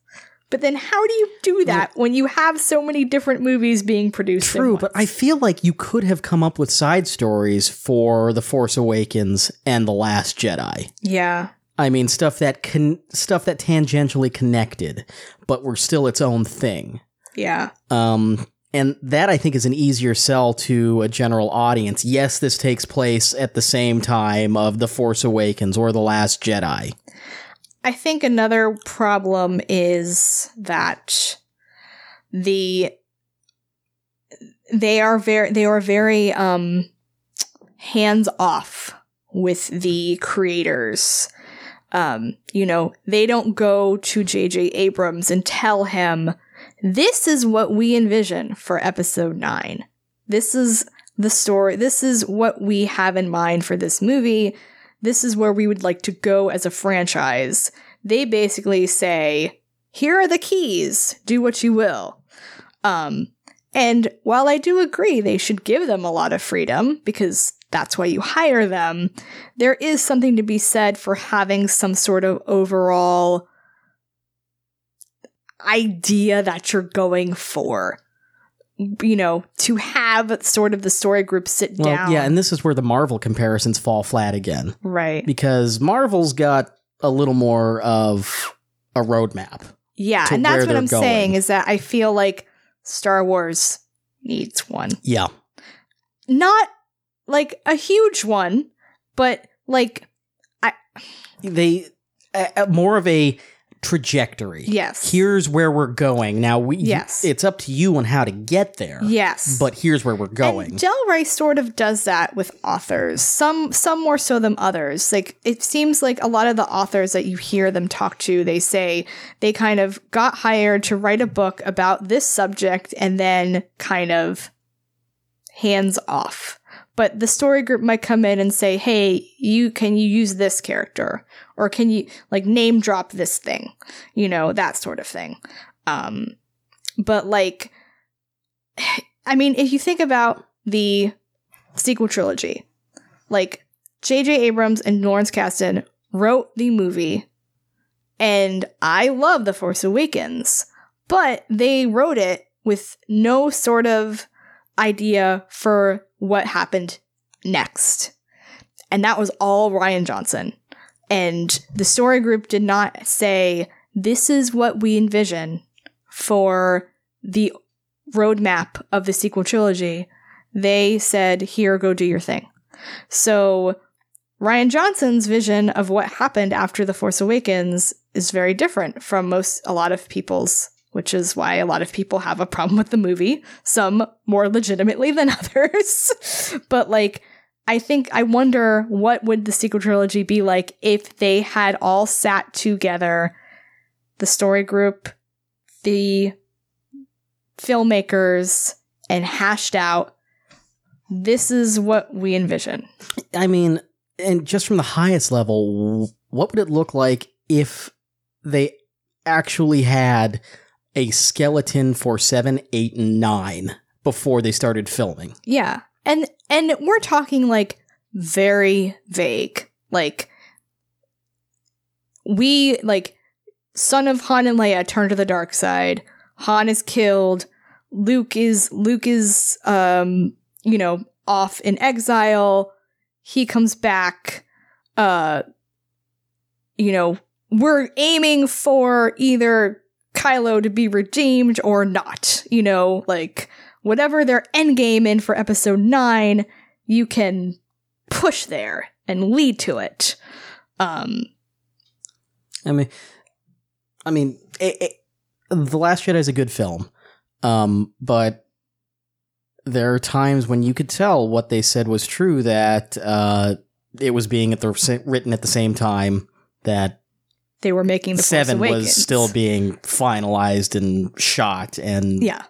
But then how do you do that when you have so many different movies being produced? True, but I feel like you could have come up with side stories for The Force Awakens and The Last Jedi. yeah, I mean, stuff that con- stuff that tangentially connected, but were still its own thing. yeah, Um, and that I think is an easier sell to a general audience. Yes, this takes place at the same time of The Force Awakens or The Last Jedi. I think another problem is that the they are very they are very um hands off with the creators. Um, you know, they don't go to JJ Abrams and tell him this is what we envision for episode 9. This is the story. This is what we have in mind for this movie. This is where we would like to go as a franchise. They basically say, here are the keys. Do what you will. Um, and while I do agree they should give them a lot of freedom because that's why you hire them, there is something to be said for having some sort of overall idea that you're going for. You know, to have sort of the story group sit Well, down. yeah, and this is where the Marvel comparisons fall flat again right. because Marvel's got a little more of a roadmap. Yeah, and that's what I'm going. saying is that I feel like Star Wars needs one. Yeah, Not like a huge one, but like I they uh, more of a trajectory. yes. Here's where we're going. Now we Yes. it's up to you on how to get there. yes. But here's where we're going. And Del Rey sort of does that with authors. Some some more so than others. Like it seems like a lot of the authors that you hear them talk to, they say they kind of got hired to write a book about this subject and then kind of hands off. But the story group might come in and say, "Hey, you can you use this character or can you like name drop this thing?" You know, that sort of thing. Um, but like, [sighs] I mean, if you think about the sequel trilogy, like J.J. Abrams and Lawrence Kasdan wrote the movie, and I love The Force Awakens, but they wrote it with no sort of idea for what happened next. And that was all Rian Johnson. And the story group did not say, this is what we envision for the roadmap of the sequel trilogy. They said, here, go do your thing. So Rian Johnson's vision of what happened after The Force Awakens is very different from most, a lot of people's which is why a lot of people have a problem with the movie, some more legitimately than [laughs] others. but like I think I wonder what would the sequel trilogy be like if they had all sat together, the story group, the filmmakers, and hashed out this is what we envision. I mean, and just from the highest level, what would it look like if they actually had a skeleton for seven, eight, and nine before they started filming. Yeah. And and we're talking like very vague. Like we like son of Han and Leia turn to the dark side. Han is killed. Luke is Luke is um you know off in exile. He comes back. Uh you know, we're aiming for either Kylo to be redeemed or not. You know, like whatever their end game in for episode 9, you can push there and lead to it. Um I mean I mean it, it, The Last Jedi is a good film. Um but there are times when you could tell what they said was true that uh it was being at the written at the same time that they were making the seven was still being finalized and shot and yeah.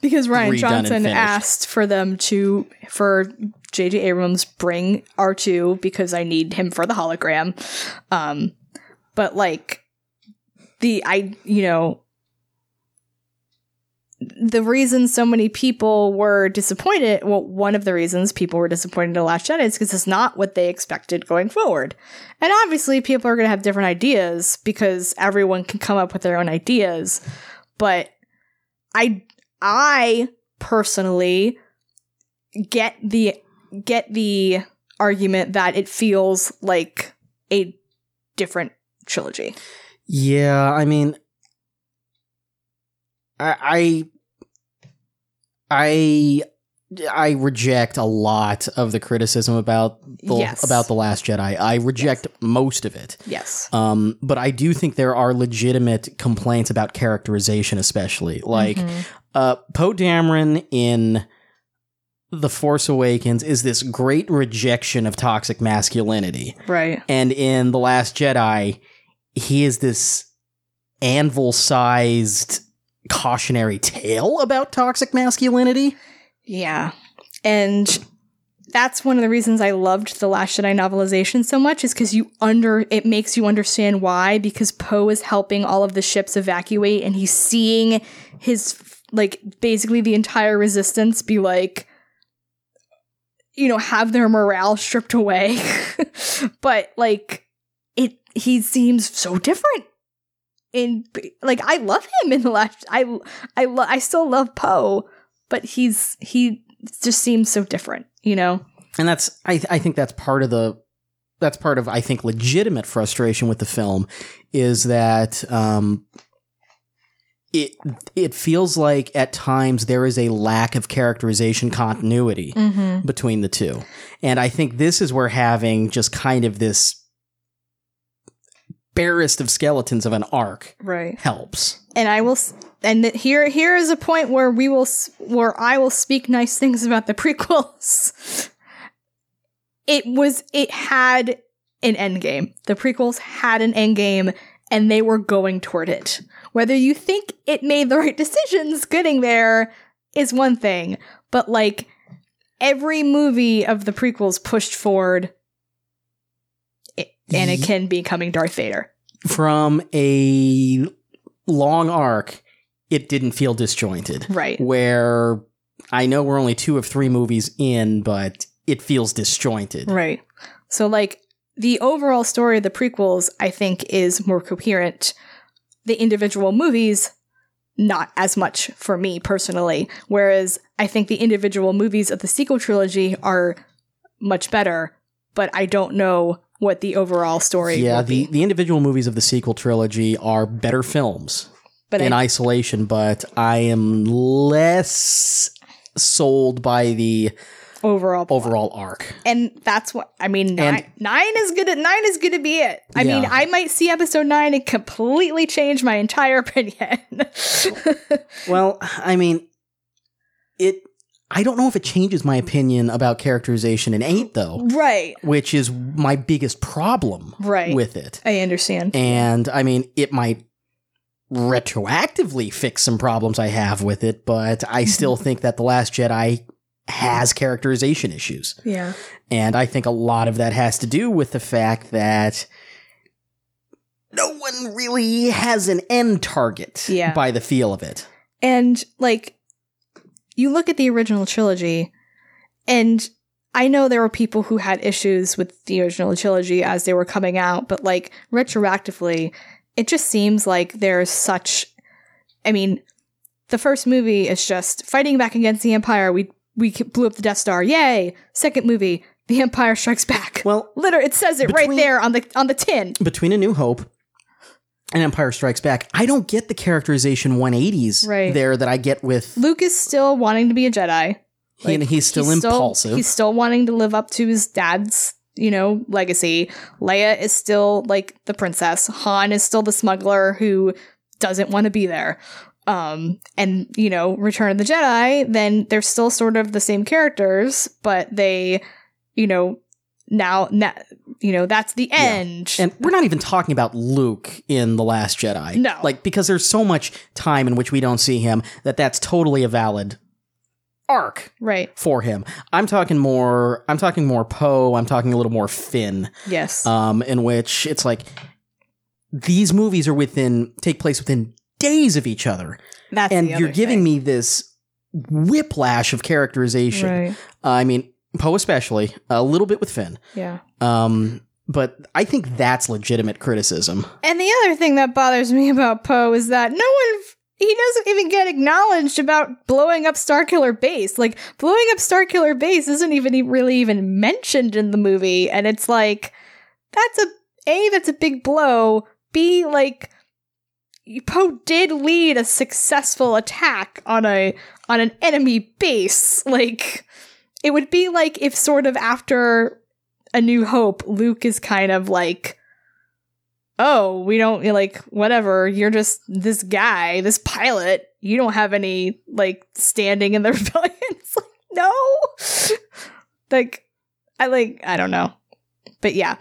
Because Rian Johnson asked for them to for J.J. Abrams bring R two because I need him for the hologram, um, but like the I you know the reason so many people were disappointed, well, one of the reasons people were disappointed in Last Jedi is because it's not what they expected going forward. And obviously, people are going to have different ideas because everyone can come up with their own ideas. But I, I personally get the get the argument that it feels like a different trilogy. Yeah, I mean, I I I reject a lot of the criticism about the yes. about the Last Jedi. I reject yes. most of it. Yes. Um, but I do think there are legitimate complaints about characterization, especially like mm-hmm. uh, Poe Dameron in The Force Awakens is this great rejection of toxic masculinity, right? And in The Last Jedi, he is this anvil-sized cautionary tale about toxic masculinity. Yeah. And that's one of the reasons I loved the Last Jedi novelization so much is because you under it makes you understand why because Poe is helping all of the ships evacuate and he's seeing his like basically the entire resistance be like you know have their morale stripped away [laughs] but like it he seems so different in like I love him in the last I I lo- I still love Poe, but he's he just seems so different, you know. And that's I I think that's part of the that's part of I think legitimate frustration with the film is that um it it feels like at times there is a lack of characterization continuity mm-hmm. between the two. And I think this is where having just kind of this barest of skeletons of an arc right. helps. And i will and here here is a point where we will where i will speak nice things about the [laughs] prequels. It was it had an end game. The prequels had an end game and they were going toward it. Whether you think it made the [laughs] right decisions getting there is one thing but like every movie of the prequels pushed forward Anakin becoming Darth Vader. From a long arc, it didn't feel disjointed. Right. Where I know we're only two of three movies in, but it feels disjointed. Right. So, like, the overall story of the prequels, I think, is more coherent. The individual movies, not as much for me personally. Whereas I think the individual movies of the sequel trilogy are much better, but I don't know what the overall story Yeah, will the, be. the individual movies of the sequel trilogy are better films But in I, isolation, but I am less sold by the overall plot. overall arc. and that's what I mean. Nine, And- nine is gonna nine is gonna be it. I mean, I might see episode nine and completely change my entire [laughs] opinion. Well, I mean, it. I don't know if it changes my opinion about characterization in eight, though, right, which is my biggest problem right. with it. I understand. And I mean, it might retroactively fix some problems I have with it, but I mm-hmm. still think that The Last Jedi has characterization issues. yeah, And I think a lot of that has to do with the fact that no one really has an end target Yeah. by the feel of it. and like you look at the original trilogy, and I know there were people who had issues with the original trilogy as they were coming out, but like retroactively, it just seems like there's such. I mean, the first movie is just fighting back against the Empire. We we blew up the Death Star. Yay! Second movie, the Empire Strikes Back. Well, Literally, it says it right there on the on the tin. between A New Hope and Empire Strikes Back, I don't get the characterization 180s Right. there that I get with Luke is still wanting to be a Jedi. he, and he's still impulsive. he's still wanting to live up to his dad's, you know, legacy. Leia is still like the princess. Han is still the smuggler who doesn't want to be there. Um, and you know, Return of the Jedi, then they're still sort of the same characters, but they, you know, now, na- you know, that's the end. And we're not even talking about Luke in The Last Jedi. No. Like, because there's so much time in which we don't see him that that's totally a valid arc right. for him. I'm talking more, I'm talking more Poe, I'm talking a little more Finn, Yes. um, in which it's like these movies are within, take place within days of each other. that's and you're giving thing. me this whiplash of characterization. right. Uh, I mean, Poe especially, a little bit with Finn. Yeah. Um, but I think that's legitimate criticism. And the other thing that bothers me about Poe is that no one he doesn't even get acknowledged about blowing up Starkiller Base. Like blowing up Starkiller Base isn't even really even mentioned in the movie, and it's like that's a a that's a big blow. B like Poe did lead a successful attack on a on an enemy base. Like it would be like if sort of after a New Hope, Luke is kind of like oh, we don't like whatever. You're just this guy, this pilot. You don't have any like standing in the [laughs] rebellion. It's like no, like I like I don't know, but yeah.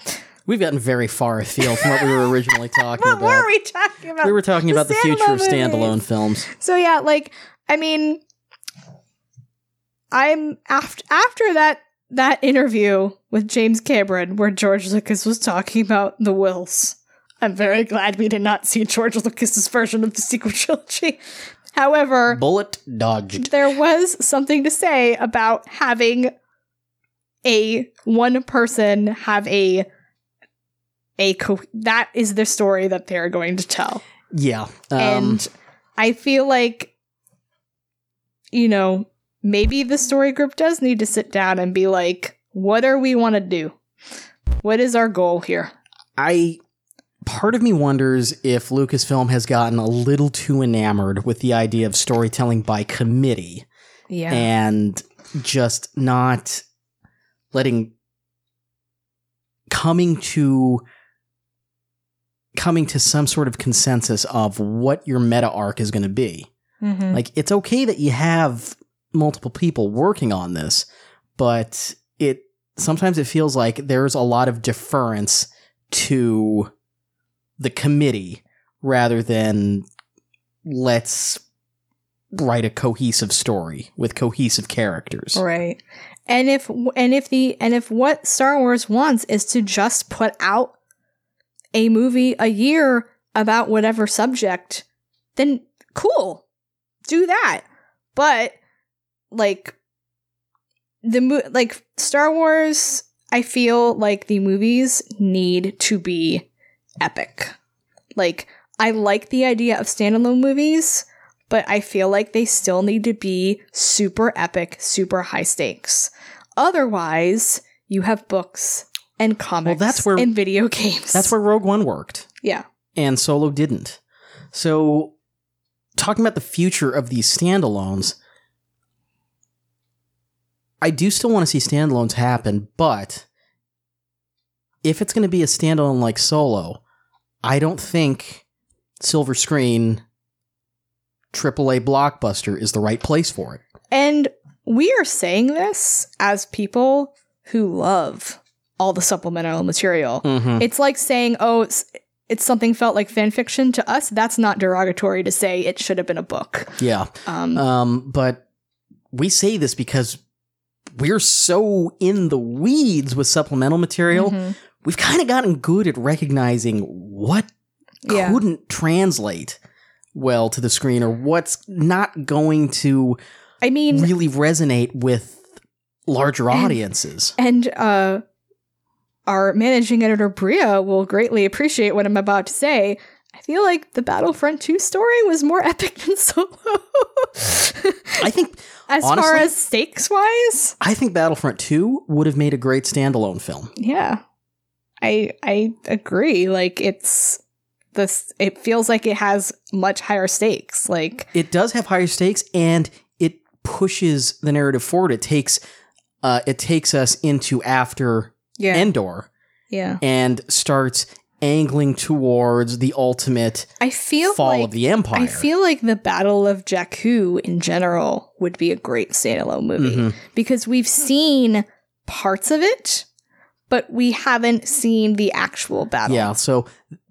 We've gotten very far afield from what we were originally [laughs] talking What about. What were we talking about? we were talking The about the future of standalone movies. films. So yeah, like I mean, I'm after after that that interview with James Cameron where George Lucas was talking about the wills. I'm very glad we did not see George Lucas's version of the sequel trilogy. However, Bullet dodged. there was something to say about having a one person have a a co- that is the story that they're going to tell Yeah. Um, and I feel like, you know, maybe the story group does need to sit down and be like, what are we want to do? What is our goal here? I part of me wonders if Lucasfilm has gotten a little too enamored with the idea of storytelling by committee Yeah. and just not letting coming to coming to some sort of consensus of what your meta arc is going to be. Mhm. Like it's okay that you have multiple people working on this, but it sometimes it feels like there's a lot of deference to the committee rather than let's write a cohesive story with cohesive characters. Right. And if and if the and if what Star Wars wants is to just put out a movie a year about whatever subject, then cool. do that. But like the mo- like Star Wars, I feel like the movies need to be epic. Like I like the idea of standalone movies, but I feel like they still need to be super epic, super high stakes. Otherwise, you have books and comics well, that's where- and video games. That's where Rogue One worked. yeah. and Solo didn't. So, talking about the future of these standalones, I do still want to see standalones happen, but if it's going to be a standalone like Solo, I don't think silver screen AAA blockbuster is the right place for it. And we are saying this as people who love all the supplemental material. Mm-hmm. It's like saying, oh, it's, it's something felt like fan fiction to us. That's not derogatory to say it should have been a book. Yeah. Um, Um, but we say this because we're so in the weeds with supplemental material. mhm. we've kind of gotten good at recognizing what Yeah. couldn't translate well to the screen or what's not going to I mean, really resonate with larger And- audiences. and uh, our managing editor Bria will greatly appreciate what I'm about to say. I feel like the Battlefront 2 story was more [laughs] epic than Solo. I think as far as stakes wise, I think Battlefront 2 would have made a great standalone film. yeah. I I agree. Like it's this it feels like it has much higher stakes. Like It does have higher stakes and it pushes the narrative forward. It takes uh, it takes us into after yeah. Endor yeah. and starts angling towards the ultimate I feel fall like of the empire. I feel like the Battle of Jakku in general would be a great standalone movie Mhm. because we've seen parts of it, but we haven't seen the actual battle. Yeah, so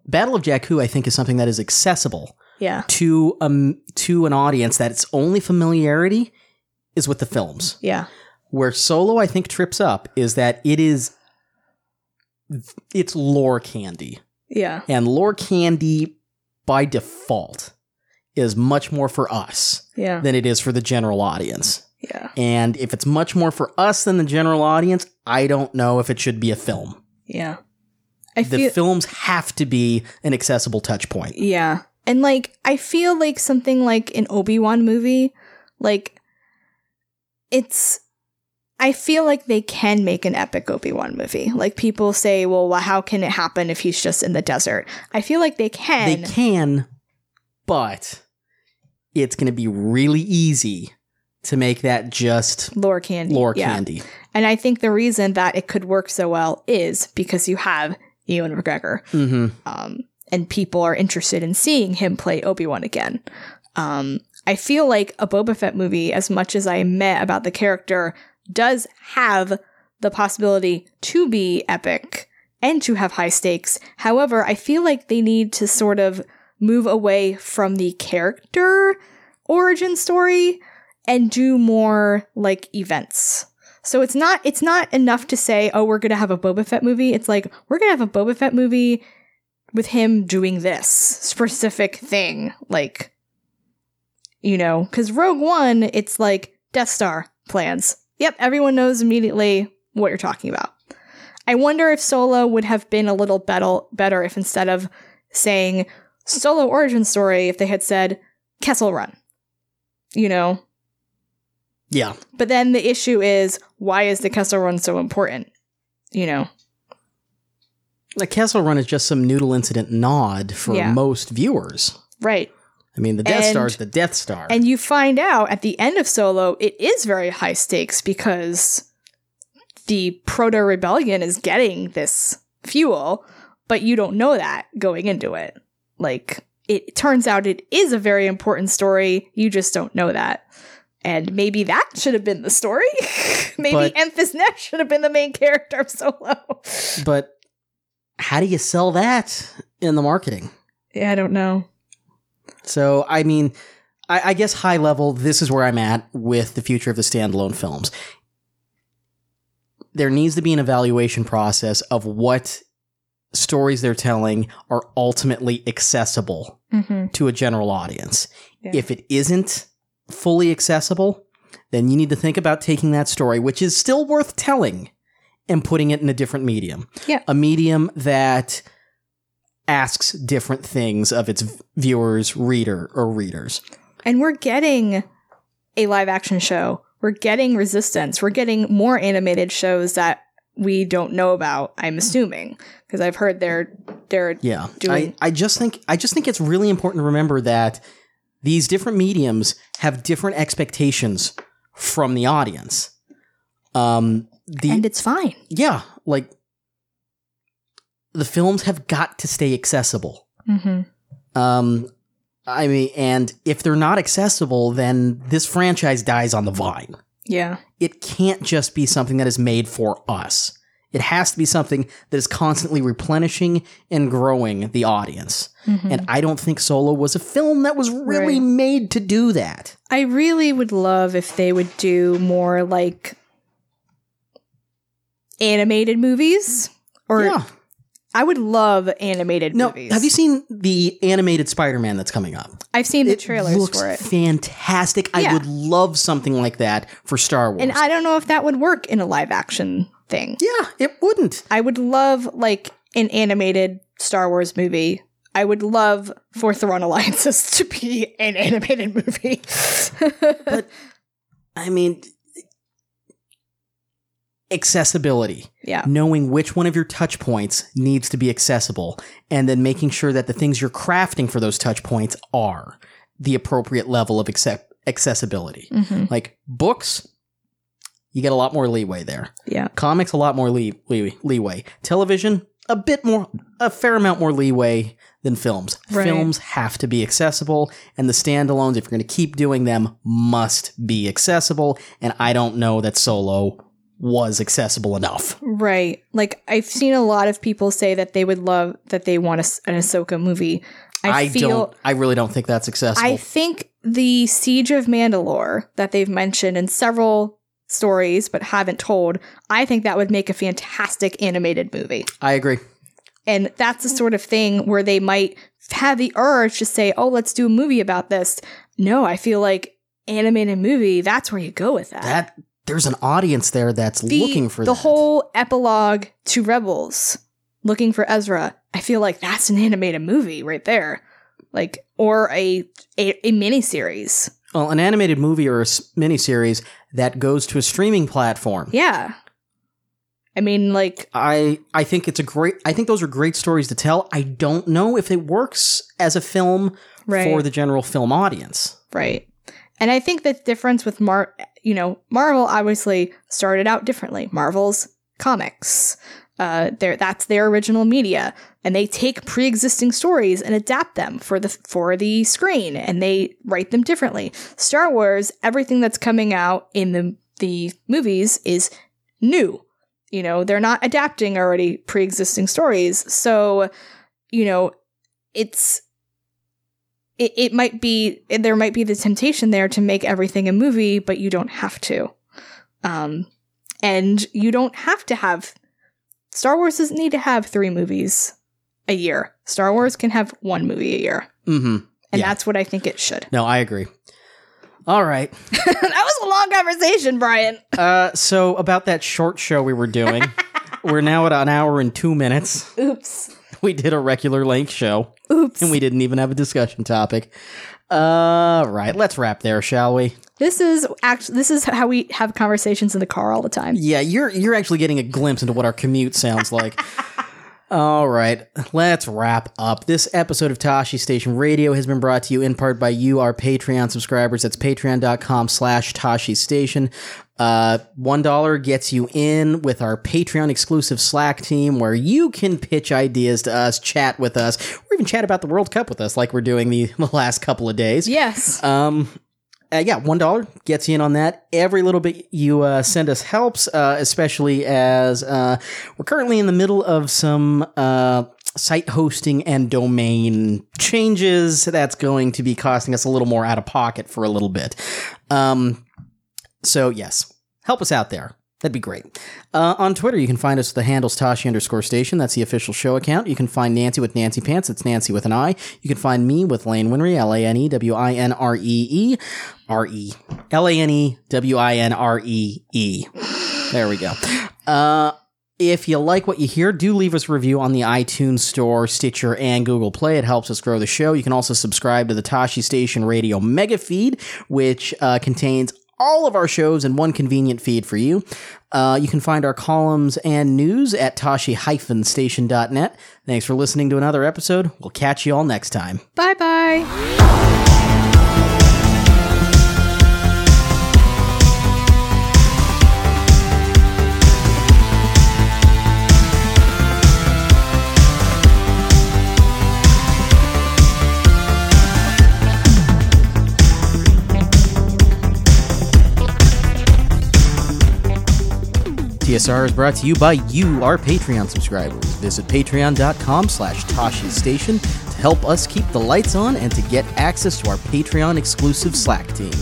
Battle of Jakku, I think, is something that is accessible Yeah. to um to an audience that its only familiarity is with the films. Yeah. Where Solo, I think, trips up is that it is it's lore candy, Yeah. and lore candy by default is much more for us Yeah. than it is for the general audience. Yeah. And if it's much more for us than the general audience, I don't know if it should be a film. Yeah. I the feel films have to be an accessible touch point. Yeah. And like I feel like something like an Obi-Wan movie, like it's I feel like they can make an epic Obi-Wan movie. Like people say, well, well, how can it happen if he's just in the desert? I feel like they can. They can, but it's going to be really easy to make that just lore candy. lore yeah. candy. And I think the reason that it could work so well is because you have Ewan McGregor. hmm um, and people are interested in seeing him play Obi Wan again. Um, I feel like a Boba Fett movie, as much as I met about the character, does have the possibility to be epic and to have high stakes. However, I feel like they need to sort of move away from the character origin story and do more like events. So it's not it's not enough to say, oh, we're gonna have a Boba Fett movie. It's like we're gonna have a Boba Fett movie with him doing this specific thing, like you know, because Rogue One, it's like Death Star plans. Yep, everyone knows immediately what you're talking about. I wonder if Solo would have been a little better, better if instead of saying Solo origin story, if they had said Kessel Run, you know. Yeah. But then the issue is why is the Kessel Run so important? You know. The Kessel Run is just some noodle incident nod for Yeah. most viewers. Right. I mean, the Death Star is the Death Star. And you find out at the end of Solo, it is very high stakes because the proto rebellion is getting this fuel, but you don't know that going into it. Like, it turns out it is a very important story. You just don't know that. And maybe that should have been the story. [laughs] maybe But- Enfys Nest should have been the main character of Solo. but how do you sell that in the marketing? yeah, I don't know. So, I mean, I, I guess high level, this is where I'm at with the future of the standalone films. There needs to be an evaluation process of what stories they're telling are ultimately accessible Mm-hmm. to a general audience. Yeah. If it isn't, fully accessible, then you need to think about taking that story, which is still worth telling, and putting it in a different medium. Yeah. A medium that asks different things of its viewers, reader, or readers. And we're getting a live action show. We're getting Resistance. We're getting more animated shows that we don't know about, I'm assuming. Because I've heard they're they're Yeah. Doing- I, I just think I just think it's really important to remember that these different mediums have different expectations from the audience. Um the and it's fine. yeah, like the films have got to stay accessible. Mm-hmm. Um, I mean, and if they're not accessible, then this franchise dies on the vine. Yeah. It can't just be something that is made for us. It has to be something that is constantly replenishing and growing the audience. Mhm. And I don't think Solo was a film that was really Right. made to do that. I really would love if they would do more like animated movies. Or yeah. I would love animated No, movies. have you seen the animated Spider-Man that's coming up? I've seen the it trailers looks for it. fantastic. I would love something like that for Star Wars. And I don't know if that would work in a live action thing. yeah, it wouldn't. I would love like an animated Star Wars movie. I would love for Thrawn Alliances [laughs] to be an animated movie. [laughs] But I mean, accessibility. yeah. Knowing which one of your touch points needs to be accessible, and then making sure that the things you're crafting for those touch points are the appropriate level of accept- accessibility. hmm Like books, you get a lot more leeway there. Yeah. Comics, a lot more lee- lee- leeway. Television, a bit more, a fair amount more leeway than films. Right. Films have to be accessible, and the standalones, if you're going to keep doing them, must be accessible. And I don't know that Solo was accessible enough. Right. Like I've seen a lot of people say that they would love that they want a, an Ahsoka movie. I, I, feel don't. I really don't think that's accessible. I think the Siege of Mandalore that they've mentioned in several stories but haven't told, I think that would make a fantastic animated movie. I agree. And that's the sort of thing where they might have the urge to say, oh, let's do a movie about this. No, I feel like animated movie, that's where you go with that. That there's an audience there that's the, looking for the that. whole epilogue to Rebels, looking for Ezra. I feel like that's an animated movie right there. Like, or a, a, a miniseries. well, an animated movie or a miniseries that goes to a streaming platform. Yeah. I mean, like, I I think it's a great. I think those are great stories to tell. I don't know if it works as a film right. for the general film audience. Right. And I think the difference with Mar, you know, Marvel obviously started out differently. Marvel's comics, uh, that's their original media, and they take pre-existing stories and adapt them for the for the screen, and they write them differently. Star Wars, everything that's coming out in the the movies is new. You know, they're not adapting already pre-existing stories, so you know, it's it, it might be there might be the temptation there to make everything a movie but you don't have to um and you don't have to have star wars doesn't need to have three movies a year star wars can have one movie a year Mm-hmm. and Yeah. that's what i think it should No, I agree. All right. [laughs] that was a long conversation brian Uh, so about that short show we were doing, [laughs] we're now at an hour and two minutes. oops [laughs] We did a regular length show, oops and we didn't even have a discussion topic. Uh, right. Let's wrap there, shall we? this is actually this is how we have conversations in the car all the time Yeah, you're you're actually getting a glimpse into what our commute sounds like. [laughs] All right, let's wrap up. This episode of Tashi Station Radio has been brought to you in part by you, our Patreon subscribers. That's patreon.com slash Tashi Station. Uh, $1 gets you in with our Patreon exclusive Slack team where you can pitch ideas to us, chat with us, or even chat about the World Cup with us like we're doing the, [laughs] the last couple of days. yes Um, uh, yeah, one dollar gets you in on that. Every little bit you uh, send us helps, uh, especially as uh, we're currently in the middle of some uh, site hosting and domain changes. That's going to be costing us a little more out of pocket for a little bit. Um, so yes, help us out there. That'd be great. Uh, on Twitter, you can find us with the handles Tashi underscore station. That's the official show account. You can find Nancy with Nancy Pants. It's Nancy with an I. You can find me with Lane Winree, L A N E W I N R E E R E. L A N E W I N R E E. There we go. Uh, if you like what you hear, do leave us a review on the iTunes Store, Stitcher, and Google Play. It helps us grow the show. You can also subscribe to the Tashi Station Radio Mega Feed, which uh, contains all of our shows in one convenient feed for you. Uh, you can find our columns and news at tashi-station.net. Thanks for listening to another episode. We'll catch you all next time. Bye bye. TSR is brought to you by you, our Patreon subscribers. Visit patreon.com slash Tashi Station to help us keep the lights on and to get access to our Patreon exclusive Slack team.